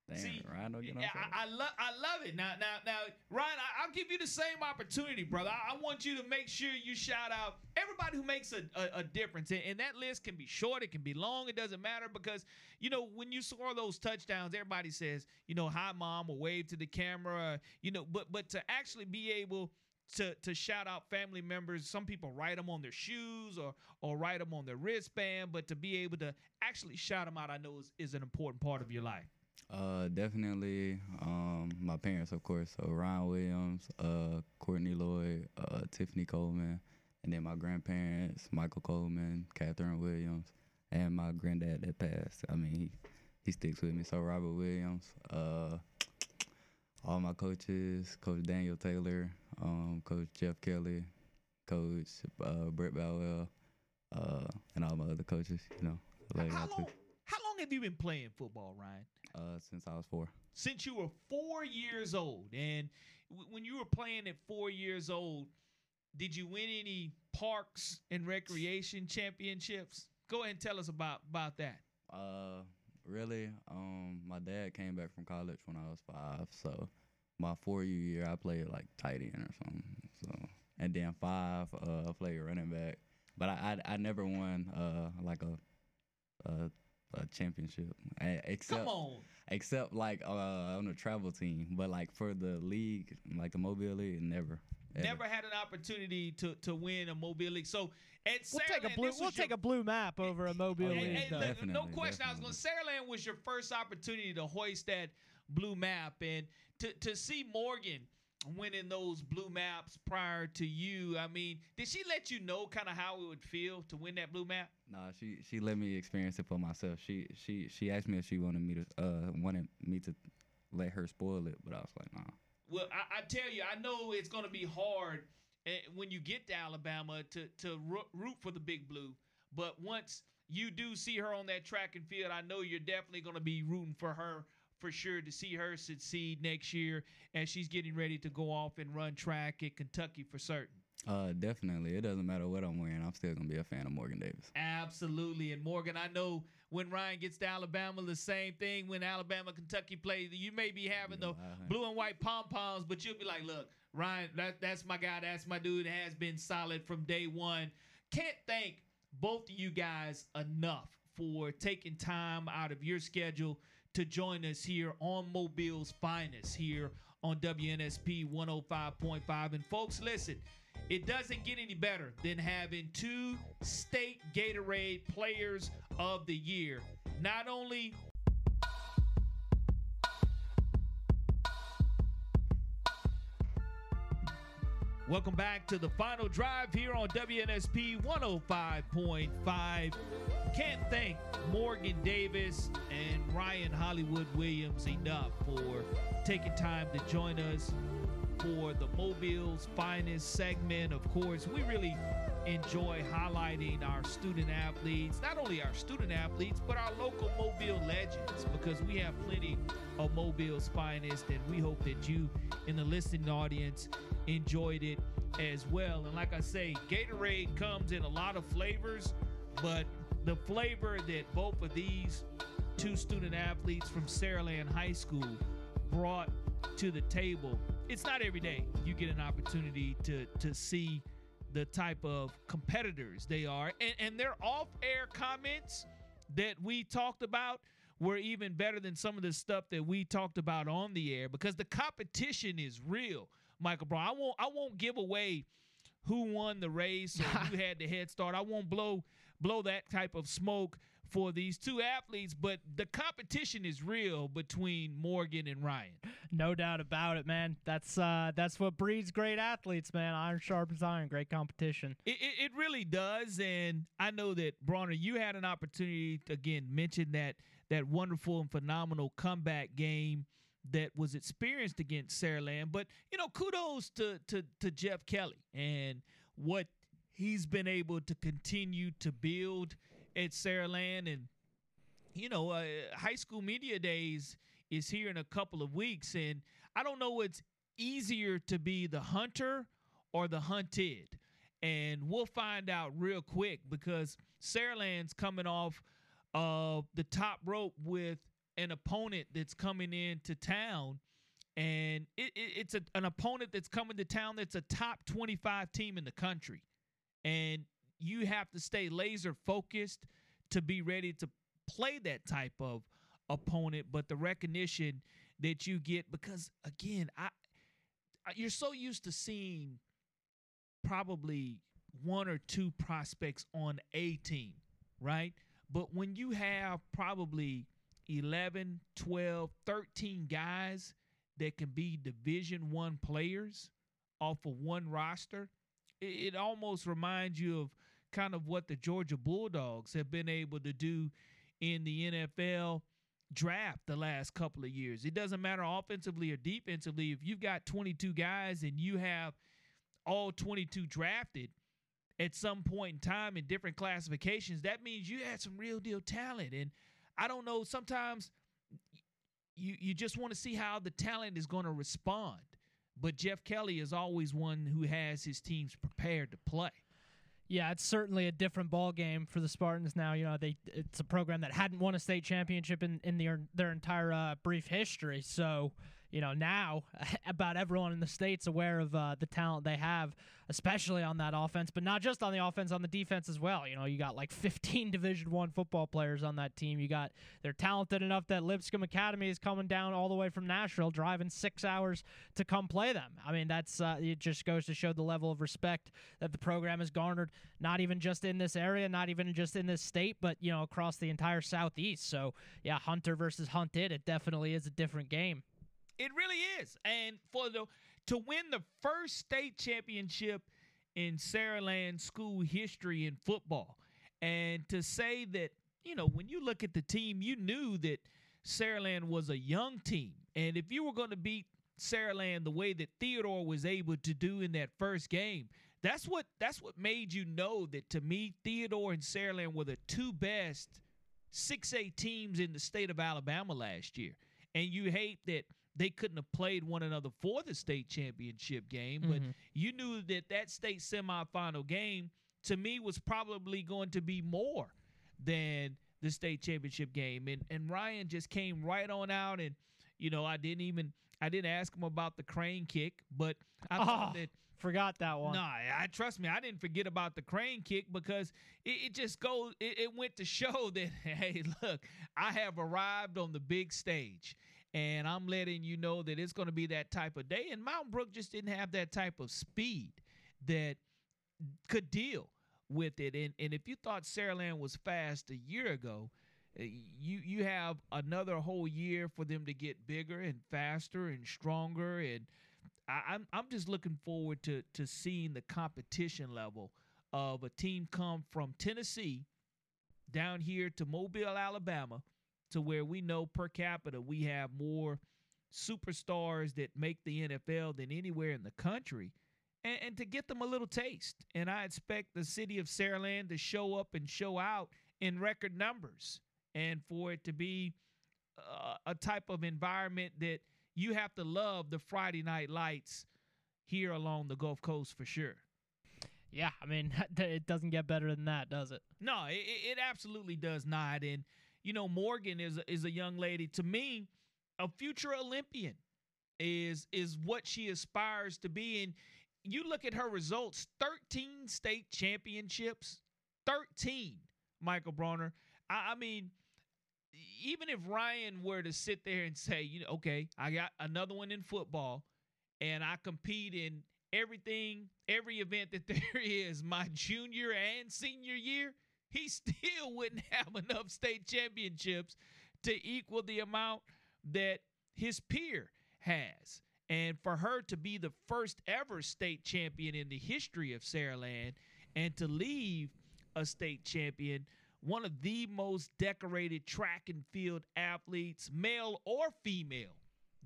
Speaker 9: Damn,
Speaker 3: See,
Speaker 9: Ryan don't get no
Speaker 3: I, I love I love it. Now now now Ryan, I, will give you the same opportunity, brother. I, I, want you to make sure you shout out everybody who makes a, a, a difference. And, and, that list can be short, it can be long, it doesn't matter because you know when you score those touchdowns, everybody says, you know, hi mom or wave to the camera, you know, but but to actually be able to to shout out family members. Some people write them on their shoes or or write them on their wristband, but to be able to actually shout them out, I know is, is an important part of your life.
Speaker 9: Uh, definitely. Um, my parents, of course. So Ryan Williams, uh, Courtney Lloyd, uh, Tiffany Coleman, and then my grandparents, Michael Coleman, Catherine Williams, and my granddad that passed. I mean, he he sticks with me. So Robert Williams, uh, all my coaches, Coach Daniel Taylor, um, Coach Jeff Kelly, Coach uh, Brett Bowell, uh, and all my other coaches. You know,
Speaker 3: how long, how long have you been playing football, Ryan?
Speaker 9: Uh, since I was four.
Speaker 3: Since you were four years old, and w- when you were playing at four years old, did you win any parks and recreation championships? Go ahead and tell us about about that.
Speaker 9: Uh, really, um, my dad came back from college when I was five, so my four year year I played like tight end or something. So and then five, uh, I played running back, but I I, I never won uh like a, a a championship. Except,
Speaker 3: Come on.
Speaker 9: Except like uh, on a travel team, but like for the league, like the Mobile League, never.
Speaker 3: Ever. Never had an opportunity to to win a Mobile League. So at
Speaker 4: we'll
Speaker 3: Saraland,
Speaker 4: take a blue we'll take a blue map over a Mobile
Speaker 3: oh,
Speaker 4: League.
Speaker 3: Hey, look, no question. Definitely. I was going to Saraland was your first opportunity to hoist that blue map and to to see Morgan winning those blue maps prior to you. I mean, did she let you know kind of how it would feel to win that blue map?
Speaker 9: Nah, she she let me experience it for myself. She she she asked me if she wanted me to uh wanted me to let her spoil it, but I was like, nah.
Speaker 3: Well, I, I tell you, I know it's gonna be hard eh, when you get to Alabama to to root for the big blue, but once you do see her on that track and field, I know you're definitely gonna be rooting for her for sure to see her succeed next year as she's getting ready to go off and run track at Kentucky for certain.
Speaker 9: Uh, definitely. It doesn't matter what I'm wearing. I'm still gonna be a fan of Morgan Davis.
Speaker 3: Absolutely. And Morgan, I know when Ryan gets to Alabama, the same thing. When Alabama, Kentucky play, you may be having the blue and white pom poms, but you'll be like, look, Ryan, that, that's my guy. That's my dude. Has been solid from day one. Can't thank both of you guys enough for taking time out of your schedule to join us here on Mobile's Finest here on WNSP 105.5. And folks, listen, it doesn't get any better than having two state Gatorade players of the year. Not only Welcome back to the final drive here on WNSP 105.5. Can't thank Morgan Davis and Ryan Hollywood Williams enough for taking time to join us for the Mobile's finest segment. Of course, we really enjoy highlighting our student athletes, not only our student athletes, but our local Mobile legends, because we have plenty of Mobile's finest, and we hope that you in the listening audience enjoyed it as well. And like I say, Gatorade comes in a lot of flavors, but the flavor that both of these two student athletes from Saraland High School brought to the table. It's not every day you get an opportunity to to see the type of competitors they are. And, and their off-air comments that we talked about were even better than some of the stuff that we talked about on the air because the competition is real. Michael Brown. I won't I won't give away who won the race or who had the head start. I won't blow blow that type of smoke for these two athletes, but the competition is real between Morgan and Ryan.
Speaker 4: No doubt about it, man. That's uh, that's what breeds great athletes, man. Iron sharpens iron. Great competition.
Speaker 3: It, it, it really does, and I know that Bronner, you had an opportunity to, again mention that that wonderful and phenomenal comeback game that was experienced against Saraland. But you know, kudos to to to Jeff Kelly and what he's been able to continue to build at Saraland, and you know, uh, high school media days is here in a couple of weeks, and I don't know what's easier to be the hunter or the hunted. And we'll find out real quick because Saraland's coming off of the top rope with an opponent that's coming into town and it, it, it's a, an opponent that's coming to town that's a top 25 team in the country and you have to stay laser focused to be ready to play that type of opponent but the recognition that you get because again i you're so used to seeing probably one or two prospects on a team right? But when you have probably 11, 12, 13 guys that can be division 1 players off of one roster, it, it almost reminds you of kind of what the Georgia Bulldogs have been able to do in the NFL draft the last couple of years. It doesn't matter offensively or defensively. If you've got 22 guys and you have all 22 drafted at some point in time in different classifications, that means you had some real deal talent. And I don't know, sometimes you you just want to see how the talent is going to respond. But Jeff Kelly is always one who has his teams prepared to play.
Speaker 4: Yeah, it's certainly a different ball game for the Spartans now. You know, they it's a program that hadn't won a state championship in in their their entire uh, brief history. So you know now about everyone in the state's aware of uh, the talent they have especially on that offense but not just on the offense on the defense as well. You know you got like 15 division one football players on that team. You got they're talented enough that lipscomb academy is coming down all the way from nashville driving six hours to come play them. I mean that's uh, it just goes to show the level of respect that the program has garnered not even just in this area not even just in this state but you know across the entire southeast. So yeah hunter versus hunted it definitely is a different game
Speaker 3: it really is. And for the to win the first state championship in Saraland school history in football, and to say that you know when you look at the team, you knew that Saraland was a young team, and if you were going to beat Saraland the way that Theodore was able to do in that first game, that's what that's what made you know that to me Theodore and Saraland were the two best 6A teams in the state of Alabama last year. and you hate that they couldn't have played one another for the state championship game, but
Speaker 4: Mhm.
Speaker 3: you knew that that state semifinal game to me was probably going to be more than the state championship game. And and Ryan just came right on out and you know, I didn't even I didn't ask him about the crane kick, but I thought
Speaker 4: Oh,
Speaker 3: that
Speaker 4: Forgot that one.
Speaker 3: no, I, I trust me. I didn't forget about the crane kick because it, it just goes. It, it went to show that hey, look, I have arrived on the big stage, and I'm letting you know that it's going to be that type of day. And Mountain Brook just didn't have that type of speed that could deal with it. And and if you thought Saraland was fast a year ago, uh, you you have another whole year for them to get bigger and faster and stronger and I, I'm I'm just looking forward to to seeing the competition level of a team come from Tennessee down here to Mobile, Alabama, to where we know per capita we have more superstars that make the NFL than anywhere in the country. And, and to get them a little taste. And I expect the city of Saraland to show up and show out in record numbers and for it to be uh, a type of environment that you have to love the Friday night lights here along the Gulf Coast for sure.
Speaker 4: Yeah, I mean, it doesn't get better than that, does it?
Speaker 3: No, it, it absolutely does not. And you know, Morgan is is a young lady. To me, a future Olympian is is what she aspires to be. And you look at her results: thirteen state championships, thirteen. Michael Bronner. I, I mean, even if Ryan were to sit there and say, you know, okay, I got another one in football, and I compete in everything, every event that there is, my junior and senior year, he still wouldn't have enough state championships to equal the amount that his peer has. And for her to be the first ever state champion in the history of Saraland and to leave a state champion, one of the most decorated track and field athletes, male or female,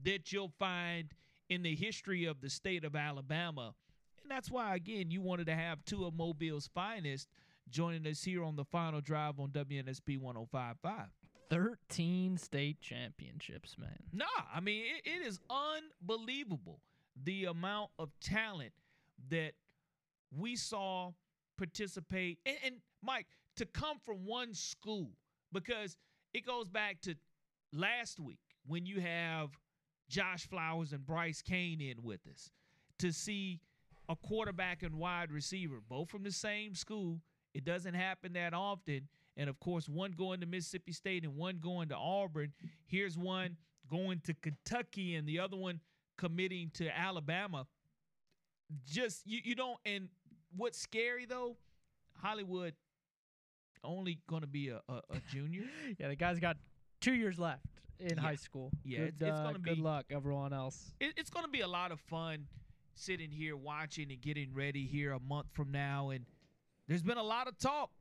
Speaker 3: that you'll find in the history of the state of Alabama. And that's why, again, you wanted to have two of Mobile's finest joining us here on the final drive on WNSP 1055.
Speaker 4: 13 state championships, man.
Speaker 3: Nah, I mean, it, it is unbelievable the amount of talent that we saw participate. And, and Mike, to come from one school, because it goes back to last week when you have Josh Flowers and Bryce Kane in with us to see a quarterback and wide receiver, both from the same school. It doesn't happen that often. And of course, one going to Mississippi State and one going to Auburn. Here's one going to Kentucky and the other one committing to Alabama. Just you, you don't and what's scary though, Hollywood only gonna be a, a, a junior.
Speaker 4: Yeah, the guy's got two years left in
Speaker 3: Yeah.
Speaker 4: high school.
Speaker 3: Yeah,
Speaker 4: good,
Speaker 3: it's- it's
Speaker 4: uh,
Speaker 3: gonna be good
Speaker 4: luck, everyone else.
Speaker 3: it, it's going to be a lot of fun sitting here watching and getting ready here a month from now. And there's been a lot of talk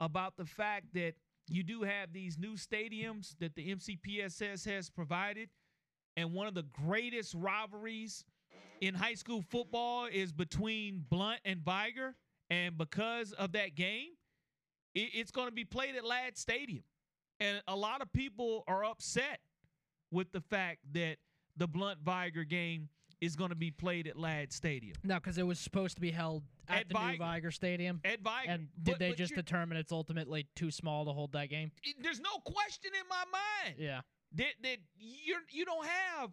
Speaker 3: about the fact that you do have these new stadiums that the MCPSS has provided. And one of the greatest rivalries in high school football is between Blount and Vigor. And because of that game, it, it's going to be played at Ladd Stadium. And a lot of people are upset with the fact that the Blount Vigor game is going to be played at Ladd Stadium.
Speaker 4: No, because it was supposed to be held at,
Speaker 3: At
Speaker 4: the
Speaker 3: Vigor.
Speaker 4: new Vigor Stadium.
Speaker 3: At Vigor.
Speaker 4: And did
Speaker 3: But-
Speaker 4: they
Speaker 3: but
Speaker 4: just determine it's ultimately too small to hold that game?
Speaker 3: it- there's no question in my mind
Speaker 4: Yeah.
Speaker 3: that that you're you don't have.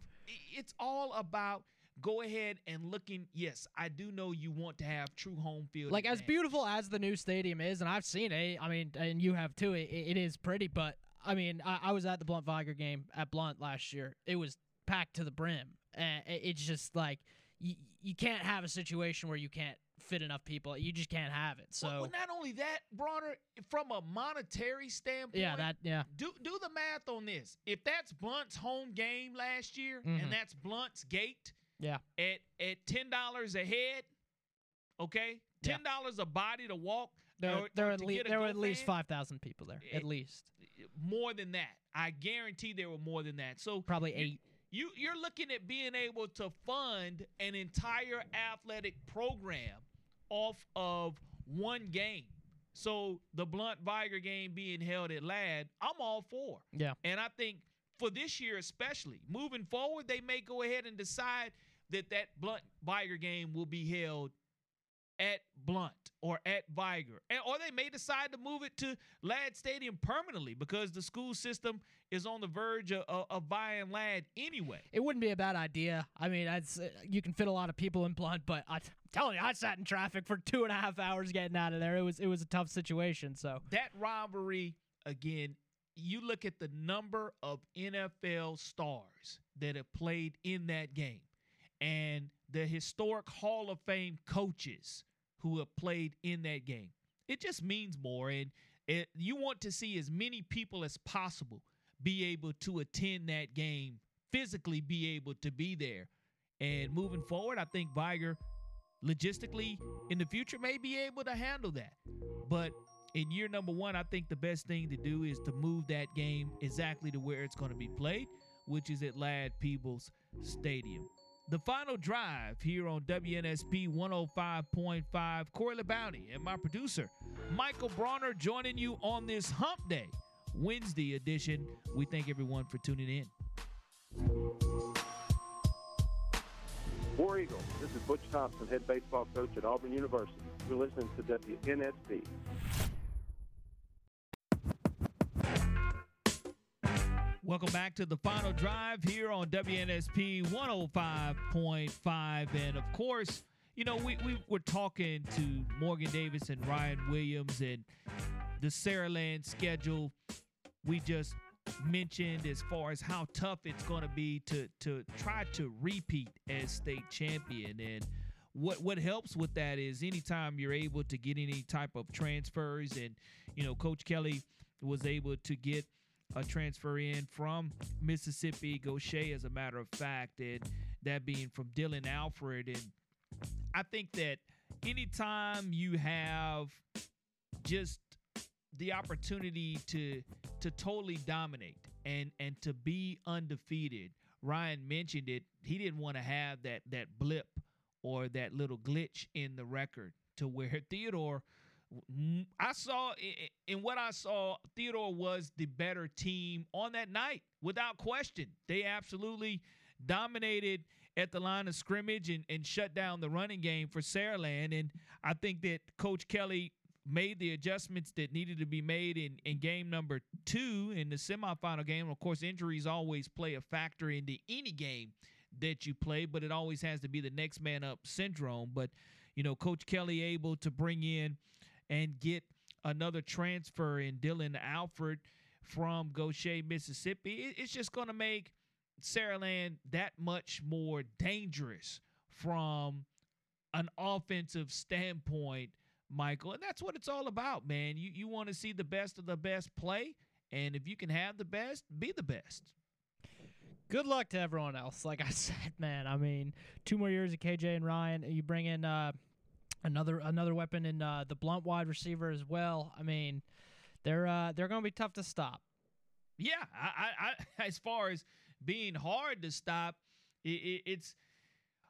Speaker 3: It's all about go ahead and looking. Yes, I do know you want to have true home field.
Speaker 4: Like as beautiful as the new stadium is, and I've seen it. I mean, and you have too. It, it is pretty, but I mean, I, I was at the Blount Vigor game at Blount last year. It was packed to the brim, and it's just like you you can't have a situation where you can't fit enough people. You just can't have it. So
Speaker 3: Well, not only that, Bronner, from a monetary standpoint,
Speaker 4: yeah, that yeah.
Speaker 3: do do the math on this. If that's Blount's home game last year,
Speaker 4: Mhm.
Speaker 3: and that's Blount's gate,
Speaker 4: Yeah.
Speaker 3: at at ten dollars a head, okay, ten dollars a body to walk.
Speaker 4: There,
Speaker 3: or-
Speaker 4: there,
Speaker 3: or
Speaker 4: at least there were at least five thousand people there.
Speaker 3: It-
Speaker 4: At least
Speaker 3: more than that. I guarantee there were more than that. So
Speaker 4: probably eight.
Speaker 3: You you're looking at being able to fund an entire athletic program off of one game. So the Blount Vigor game being held at Ladd, I'm all for.
Speaker 4: Yeah.
Speaker 3: And I think for this year especially. Moving forward, they may go ahead and decide that that Blount Vigor game will be held at Blount or at Vigor. And, or they may decide to move it to Ladd Stadium permanently because the school system is on the verge of, of, of buying Ladd anyway.
Speaker 4: It wouldn't be a bad idea. I mean, you can fit a lot of people in Blount, but I, am telling you, I sat in traffic for two and a half hours getting out of there. It was it was a tough situation. So
Speaker 3: that rivalry again. You look at the number of NFL stars that have played in that game and the historic Hall of Fame coaches who have played in that game. It just means more. And it, you want to see as many people as possible be able to attend that game, physically be able to be there. And moving forward, I think Vigor logistically in the future may be able to handle that. But in year number one, I think the best thing to do is to move that game exactly to where it's going to be played, which is at Ladd Peebles Stadium. The final drive here on WNSP 105.5. Corey LeBounty and my producer, Michael Bronner, joining you on this Hump Day, Wednesday edition. We thank everyone for tuning in.
Speaker 5: War Eagle, this is Butch Thompson, head baseball coach at Auburn University. You're listening to WNSP.
Speaker 3: Welcome back to the final drive here on WNSP 105.5. And of course, you know, we, we were talking to Morgan Davis and Ryan Williams and the Saraland schedule. We just mentioned as far as how tough it's going to be to to try to repeat as state champion and what what helps with that is anytime you're able to get any type of transfers and you know coach Kelly was able to get a transfer in from Mississippi, Gautier, as a matter of fact, and that being from Dylan Alfred. And I think that anytime you have just the opportunity to to totally dominate and and to be undefeated, Ryan mentioned it. He didn't want to have that that blip or that little glitch in the record to where Theodore I saw in what I saw, Theodore was the better team on that night, without question. They absolutely dominated at the line of scrimmage and, and shut down the running game for Saraland. And I think that Coach Kelly made the adjustments that needed to be made in, in game number two in the semifinal game. Of course, injuries always play a factor into any game that you play, but it always has to be the next man up syndrome. But, you know, Coach Kelly able to bring in – and get another transfer in Dylan Alfred from Gautier, Mississippi, it's just going to make Saraland that much more dangerous from an offensive standpoint, Michael. And that's what it's all about, man. You you want to see the best of the best play, and if you can have the best, be the best.
Speaker 4: Good luck to everyone else. Like I said, man. I mean, two more years of KJ and Ryan. You bring in uh, another another weapon in uh, the Blount wide receiver as well. I mean, they're uh, they're going to be tough to stop.
Speaker 3: Yeah, I, I, as far as being hard to stop, it, it, it's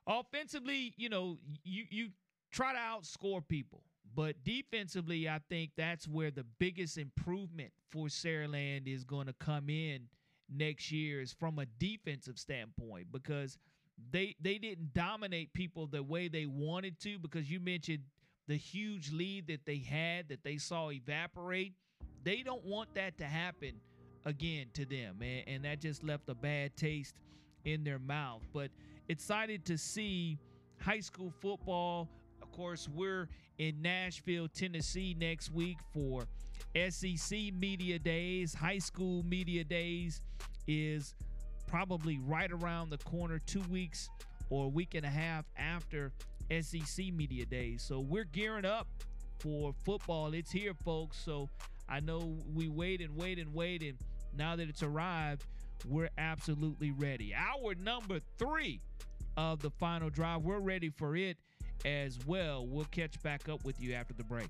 Speaker 3: offensively. You know, you you try to outscore people, but defensively, I think that's where the biggest improvement for Saraland is going to come in next year is from a defensive standpoint because they they didn't dominate people the way they wanted to because you mentioned the huge lead that they had that they saw evaporate. They don't want that to happen again to them, and, and that just left a bad taste in their mouth. But excited to see high school football. Of course, we're in Nashville, Tennessee next week for SEC Media Days. High School Media Days is probably right around the corner, two weeks or a week and a half after SEC Media Days. So we're gearing up for football. It's here, folks. So I know we wait and wait and wait. And now that it's arrived, we're absolutely ready. Our number three of the final drive, we're ready for it as well. We'll catch back up with you after the break.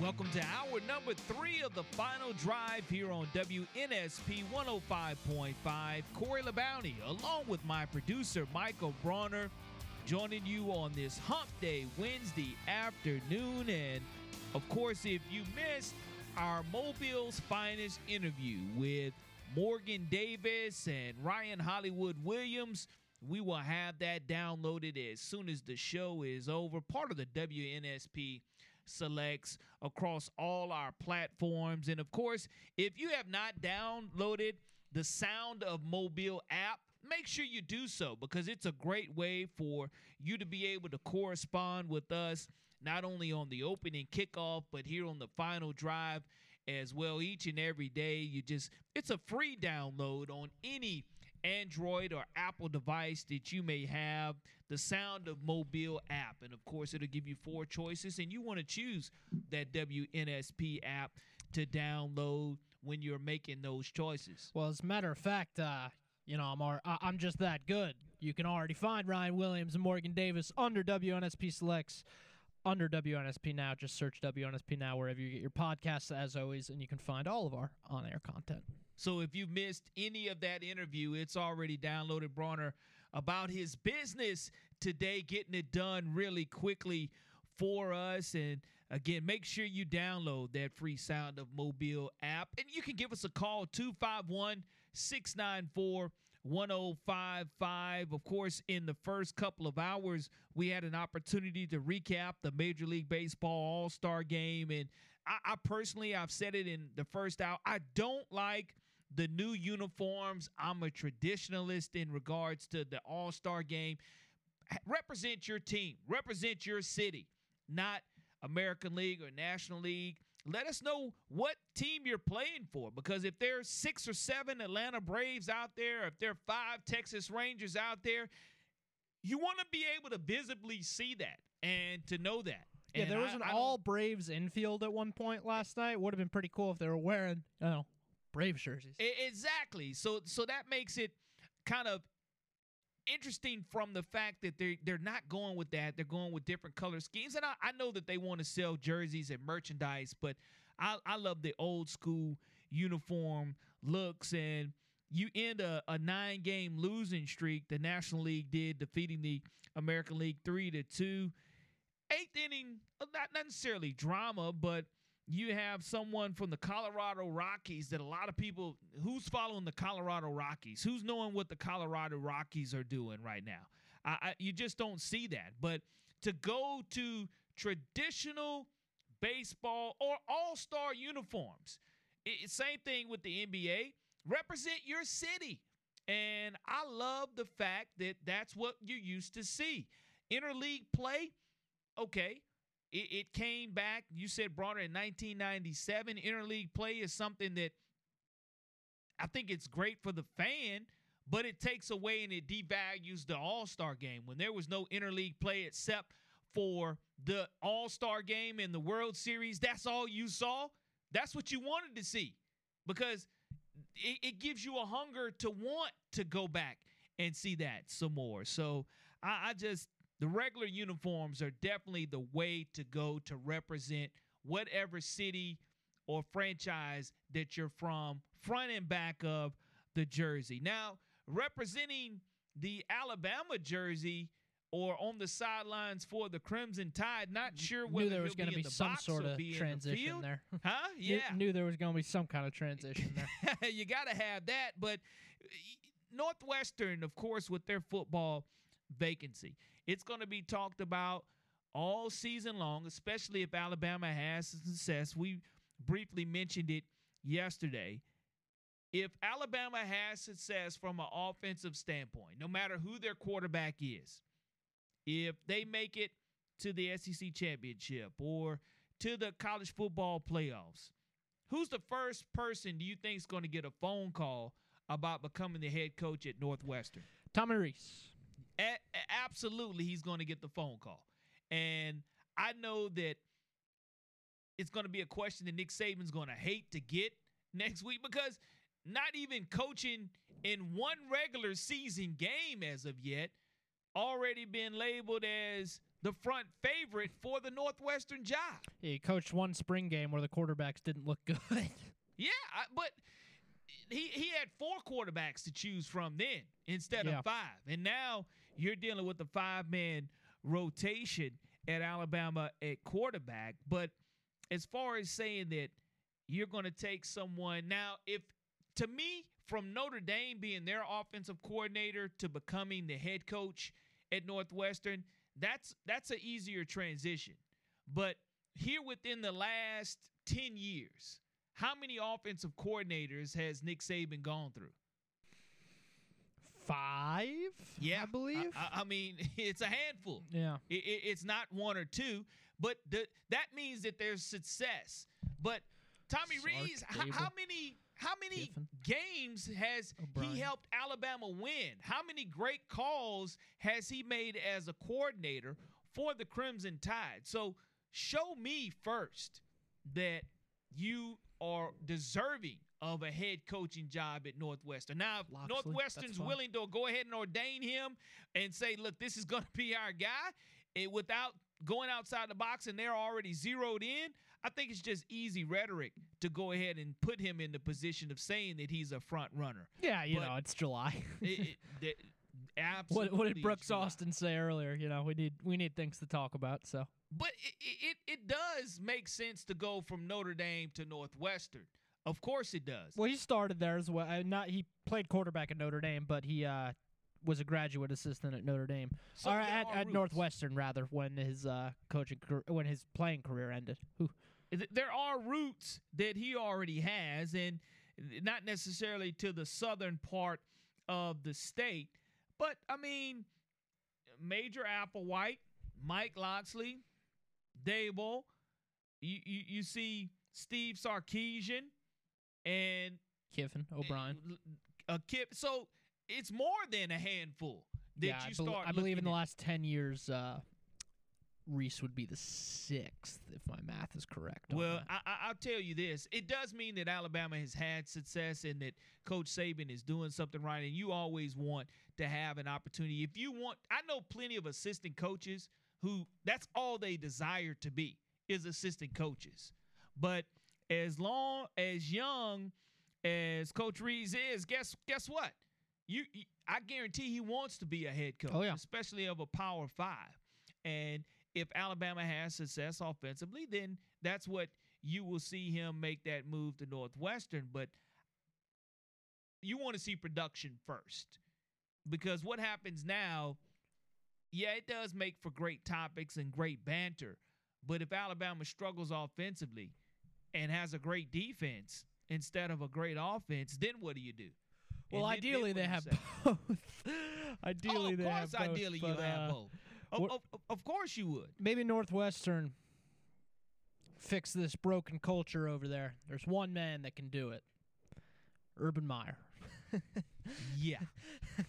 Speaker 3: Welcome to hour number three of the final drive here on WNSP 105.5. Corey LeBounty, along with my producer Michael Bronner, joining you on this Hump Day Wednesday afternoon. And of course, if you missed our Mobile's finest interview with Morgan Davis and Ryan Hollywood Williams, we will have that downloaded as soon as the show is over. Part of the WNSP selects across all our platforms. And of course, if you have not downloaded the Sound of Mobile app, make sure you do so because it's a great way for you to be able to correspond with us not only on the opening kickoff but here on the final drive as well each and every day you just it's a free download on any Android or Apple device that you may have, the Sound of Mobile app. And of course, it'll give you four choices, and you want to choose that WNSP app to download when you're making those choices.
Speaker 4: Well, as a matter of fact, uh, you know, I'm ar- I'm just that good. You can already find Ryan Williams and Morgan Davis under WNSP Selects, under WNSP Now. Just search WNSP Now wherever you get your podcasts, as always, and you can find all of our on-air content.
Speaker 3: So if you missed any of that interview, it's already downloaded. Bronner about his business today, getting it done really quickly for us. And again, make sure you download that free Sound of Mobile app. And you can give us a call 251 694 1055. Of course, in the first couple of hours, we had an opportunity to recap the Major League Baseball All Star game. And I, I personally, I've said it in the first hour, I don't like the new uniforms. I'm a traditionalist in regards to the All Star game. Represent your team, represent your city, not American League or National League. Let us know what team you're playing for because if there's six or seven Atlanta Braves out there, if there are five Texas Rangers out there, you want to be able to visibly see that and to know that.
Speaker 4: Yeah,
Speaker 3: And
Speaker 4: there was
Speaker 3: I-
Speaker 4: an
Speaker 3: I
Speaker 4: all Braves infield at one point last night. Would have been pretty cool if they were wearing, you know, Braves jerseys.
Speaker 3: Exactly. So so that makes it kind of interesting from the fact that they're they're not going with that. They're going with different color schemes. And I, I know that they want to sell jerseys and merchandise, but I, I love the old school uniform looks and you end a, a nine game losing streak the National League did, defeating the American League three to two. Eighth inning, uh, not necessarily drama, but you have someone from the Colorado Rockies that a lot of people who's following the Colorado Rockies, who's knowing what the Colorado Rockies are doing right now. I, I, you just don't see that. But to go to traditional baseball or all star uniforms, it, same thing with the NBA. Represent your city. And I love the fact that that's what you used to see. Interleague play, okay, it, it came back. You said Bronner in 1997. Interleague play is something that I think it's great for the fan, but it takes away and it devalues the All Star game. When there was no interleague play except for the All Star game and the World Series, that's all you saw. That's what you wanted to see because it, it gives you a hunger to want to go back and see that some more. So I, I just the regular uniforms are definitely the way to go to represent whatever city or franchise that you're from, front and back of the jersey. Now, representing the Alabama jersey or on the sidelines for the Crimson Tide, not sure whether
Speaker 4: Knew there was
Speaker 3: going to
Speaker 4: be, some sort of
Speaker 3: be in the
Speaker 4: transition there.
Speaker 3: Huh? Yeah.
Speaker 4: Knew there was going to be some kind of transition there.
Speaker 3: you got to have that. But uh, Northwestern, of course, with their football vacancy, it's going to be talked about all season long, especially if Alabama has success. We briefly mentioned it yesterday. If Alabama has success from an offensive standpoint, no matter who their quarterback is, if they make it to the SEC championship or to the college football playoffs, who's the first person do you think is going to get a phone call about becoming the head coach at Northwestern?
Speaker 4: Tommy Rees.
Speaker 3: A- absolutely, he's going to get the phone call. And I know that it's going to be a question that Nick Saban's going to hate to get next week because not even coaching in one regular season game as of yet, already been labeled as the front favorite for the Northwestern job.
Speaker 4: He coached one spring game where the quarterbacks didn't look good.
Speaker 3: Yeah, I, but he he had four quarterbacks to choose from then instead
Speaker 4: Yeah.
Speaker 3: of five, and now you're dealing with the five man rotation at Alabama at quarterback. But as far as saying that you're going to take someone now, if to me from Notre Dame being their offensive coordinator to becoming the head coach at Northwestern, that's that's an easier transition. But here within the last 10 years, how many offensive coordinators has Nick Saban gone through?
Speaker 4: Five?
Speaker 3: Yeah,
Speaker 4: I believe.
Speaker 3: I, I mean, it's a handful.
Speaker 4: yeah.
Speaker 3: It, it- it's not one or two, but the, that means that there's success. But Tommy
Speaker 4: Sark,
Speaker 3: Rees, h- how many how many
Speaker 4: Kiffin.
Speaker 3: games has
Speaker 4: O'Brien.
Speaker 3: he helped Alabama win? How many great calls has he made as a coordinator for the Crimson Tide? So show me first that you are deserving of a head coaching job at Northwestern. Now, if
Speaker 4: Locksley,
Speaker 3: Northwestern's willing to go ahead and ordain him and say, look, this is going to be our guy, eh, without going outside the box and they're already zeroed in, I think it's just easy rhetoric to go ahead and put him in the position of saying that he's a front runner.
Speaker 4: Yeah, you
Speaker 3: But-
Speaker 4: know, it's July.
Speaker 3: It- it- that-
Speaker 4: what what did Brooks. Austin say earlier? You know, we need we need things to talk about. So
Speaker 3: But it, it, it does make sense to go from Notre Dame to Northwestern. Of course it does.
Speaker 4: well, he started there as well. Uh, not he played quarterback at Notre Dame, but he uh, was a graduate assistant at Notre Dame
Speaker 3: So
Speaker 4: or at, at. Northwestern rather when his uh, coaching when his playing career ended.
Speaker 3: Th- there are roots that he already has, and not necessarily to the southern part of the state. But I mean, Major Applewhite, Mike Locksley, Daboll, you, you, you see Steve Sarkisian, and
Speaker 4: Kiffin, O'Brien.
Speaker 3: a kid. So it's more than a handful that
Speaker 4: yeah,
Speaker 3: you
Speaker 4: I, bel-
Speaker 3: start.
Speaker 4: I believe in the last ten years, uh, Rees would be the sixth if my math is correct.
Speaker 3: Well. I, I, I'll tell you this: it does mean that Alabama has had success and that Coach Saban is doing something right. And you always want to have an opportunity. If you want, I know plenty of assistant coaches who that's all they desire to be is assistant coaches. But as long as young as Coach Reeves is, guess guess what? You, you I guarantee he wants to be a head coach,
Speaker 4: Oh, yeah.
Speaker 3: especially of a Power Five. And if Alabama has success offensively, then that's what you will see him make that move to Northwestern. But you want to see production first. Because what happens now, yeah, it does make for great topics and great banter. But if Alabama struggles offensively and has a great defense instead of a great offense, then what do you do?
Speaker 4: well,
Speaker 3: And then- then
Speaker 4: ideally
Speaker 3: what
Speaker 4: they have both. ideally
Speaker 3: oh, of
Speaker 4: they
Speaker 3: course,
Speaker 4: have both.
Speaker 3: ideally you
Speaker 4: but,
Speaker 3: have
Speaker 4: uh,
Speaker 3: both. Of, of, of course you would.
Speaker 4: maybe Northwestern fix this broken culture over there. There's one man that can do it. Urban Meyer.
Speaker 3: Yeah.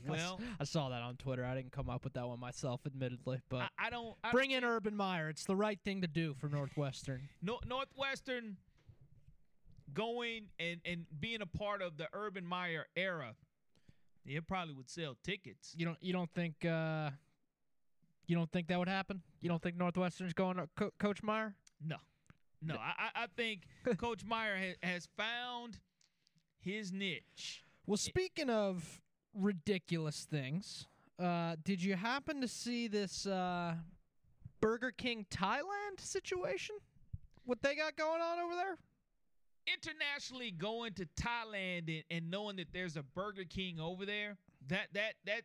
Speaker 3: Well,
Speaker 4: I saw that on Twitter. I didn't come up with that one myself, admittedly, but
Speaker 3: I, I don't I
Speaker 4: bring in Urban Meyer. It's the right thing to do for Northwestern.
Speaker 3: Nor- Northwestern going and, and being a part of the Urban Meyer era, it probably would sell tickets.
Speaker 4: You don't you don't think uh, you don't think that would happen? You don't think Northwestern's going to Co- Coach Meyer?
Speaker 3: No, no. I, I- I think Coach Meyer ha- has found his niche.
Speaker 4: Well, speaking of ridiculous things, uh, did you happen to see this uh, Burger King Thailand situation? What they got going on over there?
Speaker 3: Internationally going to Thailand and, and knowing that there's a Burger King over there, that that that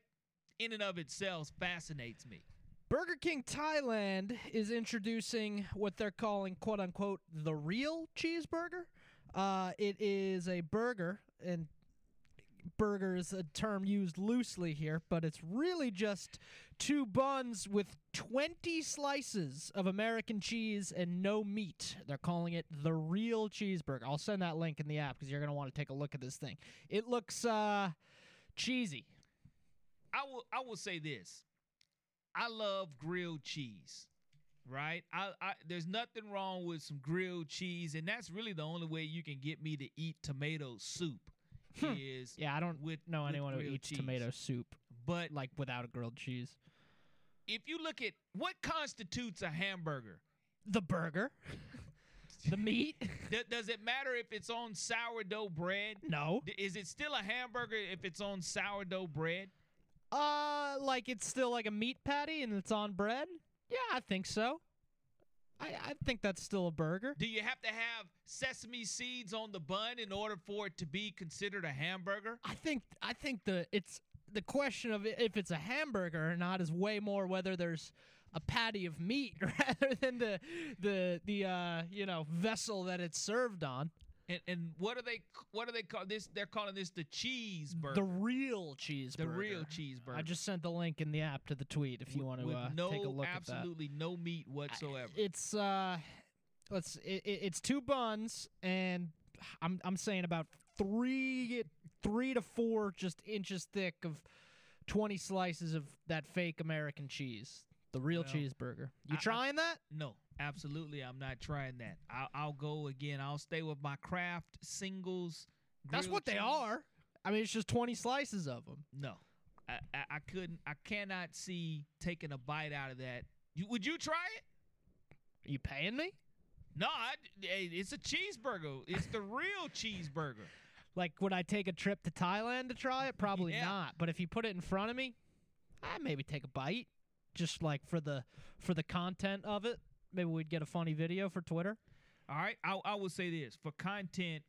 Speaker 3: in and of itself fascinates me.
Speaker 4: Burger King Thailand is introducing what they're calling "quote unquote" the real cheeseburger. Uh, it is a burger, and burger is a term used loosely here, but it's really just two buns with 20 slices of American cheese and no meat. They're calling it the real cheeseburger. I'll send that link in the app because you're going to want to take a look at this thing. It looks uh, cheesy.
Speaker 3: I will I will say this. I love grilled cheese. Right? I, I there's nothing wrong with some grilled cheese, and that's really the only way you can get me to eat tomato soup. Is
Speaker 4: Yeah, I don't
Speaker 3: with
Speaker 4: know anyone who eats
Speaker 3: cheese.
Speaker 4: tomato soup
Speaker 3: But
Speaker 4: like without a grilled cheese.
Speaker 3: if you look at what constitutes a hamburger,
Speaker 4: The burger, the meat.
Speaker 3: th- does it matter if it's on sourdough bread?
Speaker 4: No.
Speaker 3: Is it still a hamburger if it's on sourdough bread?
Speaker 4: Uh, like it's still like a meat patty and it's on bread. Yeah, I think so. I I think that's still a burger.
Speaker 3: Do you have to have sesame seeds on the bun in order for it to be considered a hamburger?
Speaker 4: I think I think the it's the question of if it's a hamburger or not is way more whether there's a patty of meat rather than the the the uh you know vessel that it's served on.
Speaker 3: And and what are they what do they call this? They're calling this the cheeseburger.
Speaker 4: The real cheeseburger.
Speaker 3: The real cheeseburger.
Speaker 4: I just sent the link in the app to the tweet if you want to uh,
Speaker 3: no
Speaker 4: take a look at that.
Speaker 3: absolutely no meat whatsoever.
Speaker 4: It's uh, let's it, it- it's two buns and I'm I'm saying about three three to four just inches thick of twenty slices of that fake American cheese, the real
Speaker 3: Well,
Speaker 4: cheeseburger. You
Speaker 3: I- I-
Speaker 4: trying that?
Speaker 3: no, absolutely, I'm not trying that. I'll, I'll go again. I'll stay with my Kraft singles.
Speaker 4: That's what they are. I mean, it's just twenty slices of them.
Speaker 3: No, I, I, I couldn't. I cannot see taking a bite out of that. You, would you try it?
Speaker 4: Are you paying me?
Speaker 3: No, I, it's a cheeseburger. It's the real cheeseburger.
Speaker 4: Like, would I take a trip to Thailand to try it? Probably
Speaker 3: Yeah.
Speaker 4: not. But if you put it in front of me, I maybe take a bite, just like for the for the content of it. Maybe we'd get a funny video for Twitter.
Speaker 3: All right, I, I will say this for content.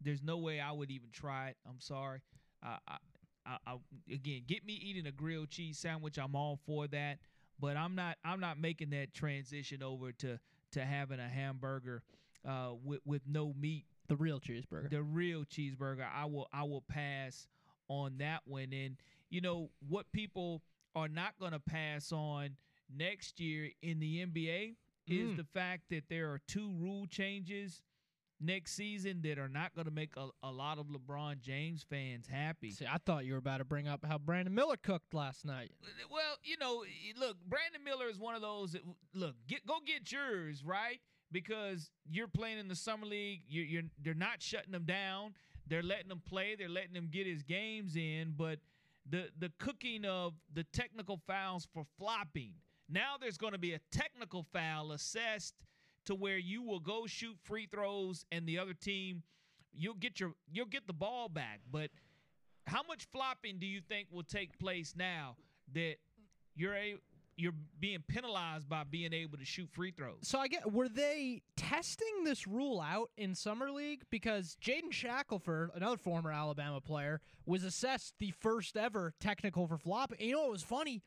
Speaker 3: There's no way I would even try it. I'm sorry. Uh, I, I, I, again, get me eating a grilled cheese sandwich. I'm all for that, but I'm not. I'm not making that transition over to to having a hamburger uh, with with no meat.
Speaker 4: The real cheeseburger.
Speaker 3: The real cheeseburger. I will. I will pass on that one. And you know what people are not going to pass on next year in the NBA is
Speaker 4: Mm.
Speaker 3: the fact that there are two rule changes next season that are not going to make a, a lot of LeBron James fans happy.
Speaker 4: See, I thought you were about to bring up how Brandon Miller cooked last night.
Speaker 3: Well, you know, look, Brandon Miller is one of those that look, get go get yours, right? Because you're playing in the summer league, you're, you're they're not shutting them down. They're letting him play. They're letting him get his games in. But the the cooking of the technical fouls for flopping. Now there's going to be a technical foul assessed to where you will go shoot free throws and the other team you'll get your you'll get the ball back. But how much flopping do you think will take place now that you're a you're being penalized by being able to shoot free throws?
Speaker 4: So I get were they testing this rule out in summer league because Jaden Shackelford, another former Alabama player, was assessed the first ever technical for flopping. You know what was funny?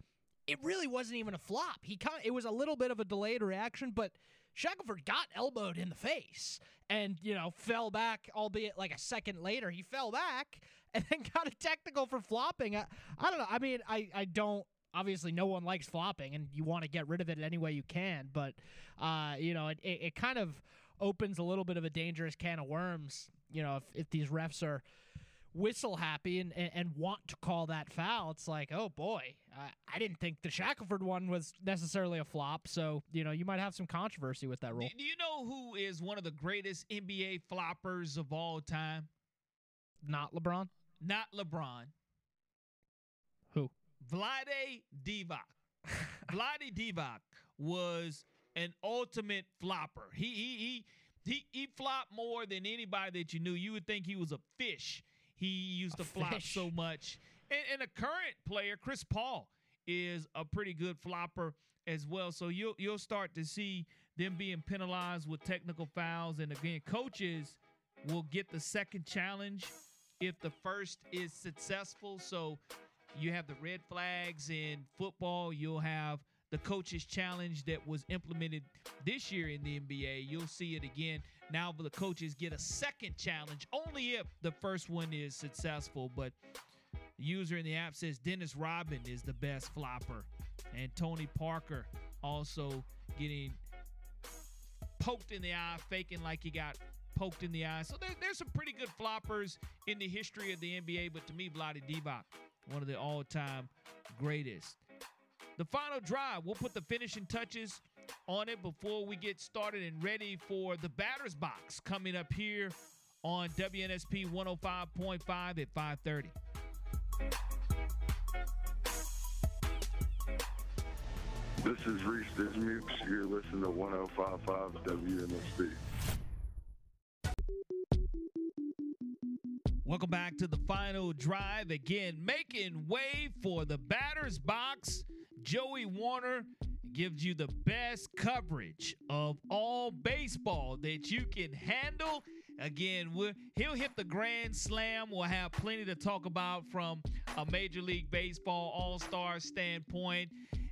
Speaker 4: It really wasn't even a flop. He kind it was a little bit of a delayed reaction, but Shackelford got elbowed in the face and you know fell back, albeit like a second later. He fell back and then got a technical for flopping. I, I don't know. I mean, I I don't obviously no one likes flopping and you want to get rid of it any way you can but uh, you know it, it, it kind of opens a little bit of a dangerous can of worms you know if, if these refs are whistle happy and, and, and want to call that foul it's like oh boy I, I didn't think the Shackelford one was necessarily a flop so you know you might have some controversy with that
Speaker 3: Do,
Speaker 4: rule
Speaker 3: do you know who is one of the greatest NBA floppers of all time?
Speaker 4: not LeBron
Speaker 3: Not LeBron.
Speaker 4: Who?
Speaker 3: Vlade Divac. Vlade Divac was an ultimate flopper. He he he he he flopped more than anybody that you knew. You would think he was a fish. He used
Speaker 4: A
Speaker 3: to flop
Speaker 4: fish.
Speaker 3: so much. And, and a current player, Chris Paul, is a pretty good flopper as well. So you'll you'll start to see them being penalized with technical fouls. And again, coaches will get the second challenge if the first is successful. So you have the red flags in football. You'll have the coaches challenge that was implemented this year in the NBA. You'll see it again. Now the coaches get a second challenge, only if the first one is successful. But the user in the app says Dennis Rodman is the best flopper, and Tony Parker also getting poked in the eye, faking like he got poked in the eye. So there, there's some pretty good floppers in the history of the NBA, but to me, Vlade Divac, one of the all-time greatest. The final drive, we'll put the finishing touches on it before we get started and ready for the batter's box coming up here on WNSP 105.5 at 530.
Speaker 6: This is Reese Dismukes. You're listening to 1055 WNSP.
Speaker 3: Welcome back to the final drive. Again, making way for the batter's box. Joey Warner gives you the best coverage of all baseball that you can handle. Again, we'll, he'll hit the grand slam. We'll have plenty to talk about from a Major League Baseball All Star standpoint.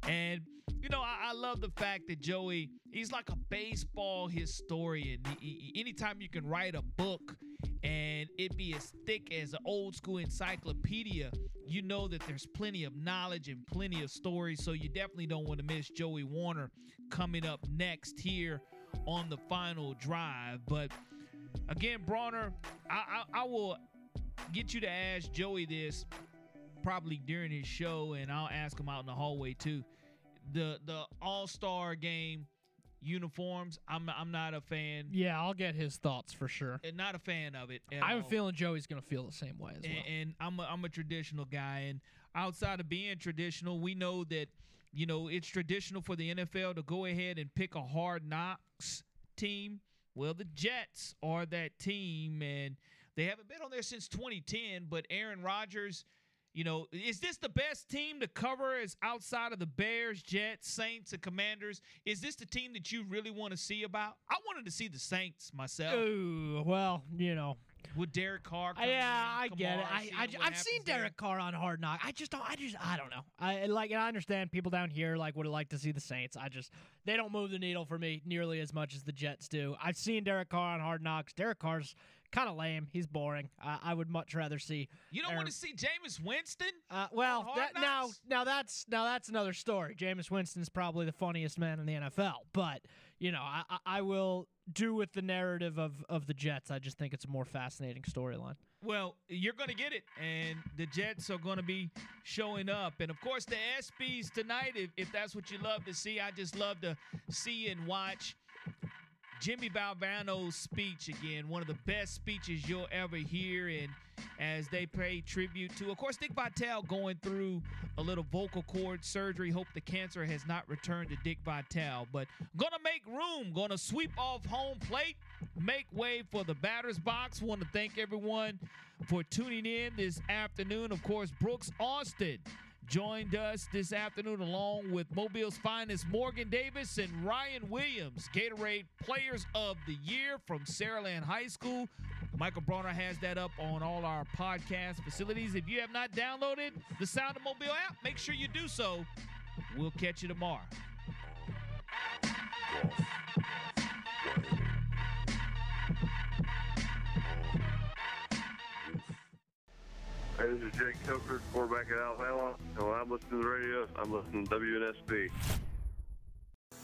Speaker 3: And, you know, I, I, love the fact that Joey, he's like a baseball historian. He, he, anytime you can write a book and it be as thick as an old school encyclopedia, you know that there's plenty of knowledge and plenty of stories. So you definitely don't want to miss Joey Warner coming up next here on the final drive. But again, Bronner, I, I, I will get you to ask Joey this probably during his show, and I'll ask him out in the hallway too. The the All Star game uniforms, I'm I'm not a fan.
Speaker 4: Yeah, I'll get his thoughts for sure.
Speaker 3: And not a fan of it.
Speaker 4: I have a feeling Joey's gonna feel the same way as well.
Speaker 3: And, and I'm a, I'm a traditional guy, and outside of being traditional, we know that you know it's traditional for the NFL to go ahead and pick a hard knocks team. Well, the Jets are that team, and they haven't been on there since 2010. But Aaron Rodgers you know, is this the best team to cover as outside of the Bears, Jets, Saints, and Commanders? Is this the team that you really want to see about? I wanted to see the Saints myself.
Speaker 4: Ooh, well, you know.
Speaker 3: With Derek Carr,
Speaker 4: yeah, I
Speaker 3: Kamar,
Speaker 4: get it. I, I have seen Derek
Speaker 3: there.
Speaker 4: Carr on Hard Knock. I just don't. I just I don't know. I like. I understand people down here like would like to see the Saints. I just they don't move the needle for me nearly as much as the Jets do. I've seen Derek Carr on Hard Knocks. Derek Carr's kind of lame. He's boring. Uh, I would much rather see.
Speaker 3: You don't
Speaker 4: Aaron,
Speaker 3: want to see Jameis Winston?
Speaker 4: Uh, well, that, now now that's now that's another story. Jameis Winston's probably the funniest man in the NFL, but you know I, I, will do with the narrative of of the Jets. I just think it's a more fascinating storyline.
Speaker 3: Well, you're going to get it, and the Jets are going to be showing up. And of course, the ESPYs tonight, if, if that's what you love to see, I just love to see and watch Jimmy Valvano's speech again, one of the best speeches you'll ever hear, and as they pay tribute to, of course, Dick Vitale going through a little vocal cord surgery. Hope the cancer has not returned to Dick Vitale, but gonna make room, gonna sweep off home plate, make way for the batter's box. Want to thank everyone for tuning in this afternoon. Of course, Brooks Austin joined us this afternoon along with Mobile's finest Morgan Davis and Ryan Williams, Gatorade Players of the Year from Saraland High School. Michael Bronner has that up on all our podcast facilities. If you have not downloaded the Sound of Mobile app, make sure you do so. We'll catch you tomorrow.
Speaker 5: Hey, this is Jake Coker, quarterback at Alabama. And when I'm listening to the radio, I'm listening to WNSP.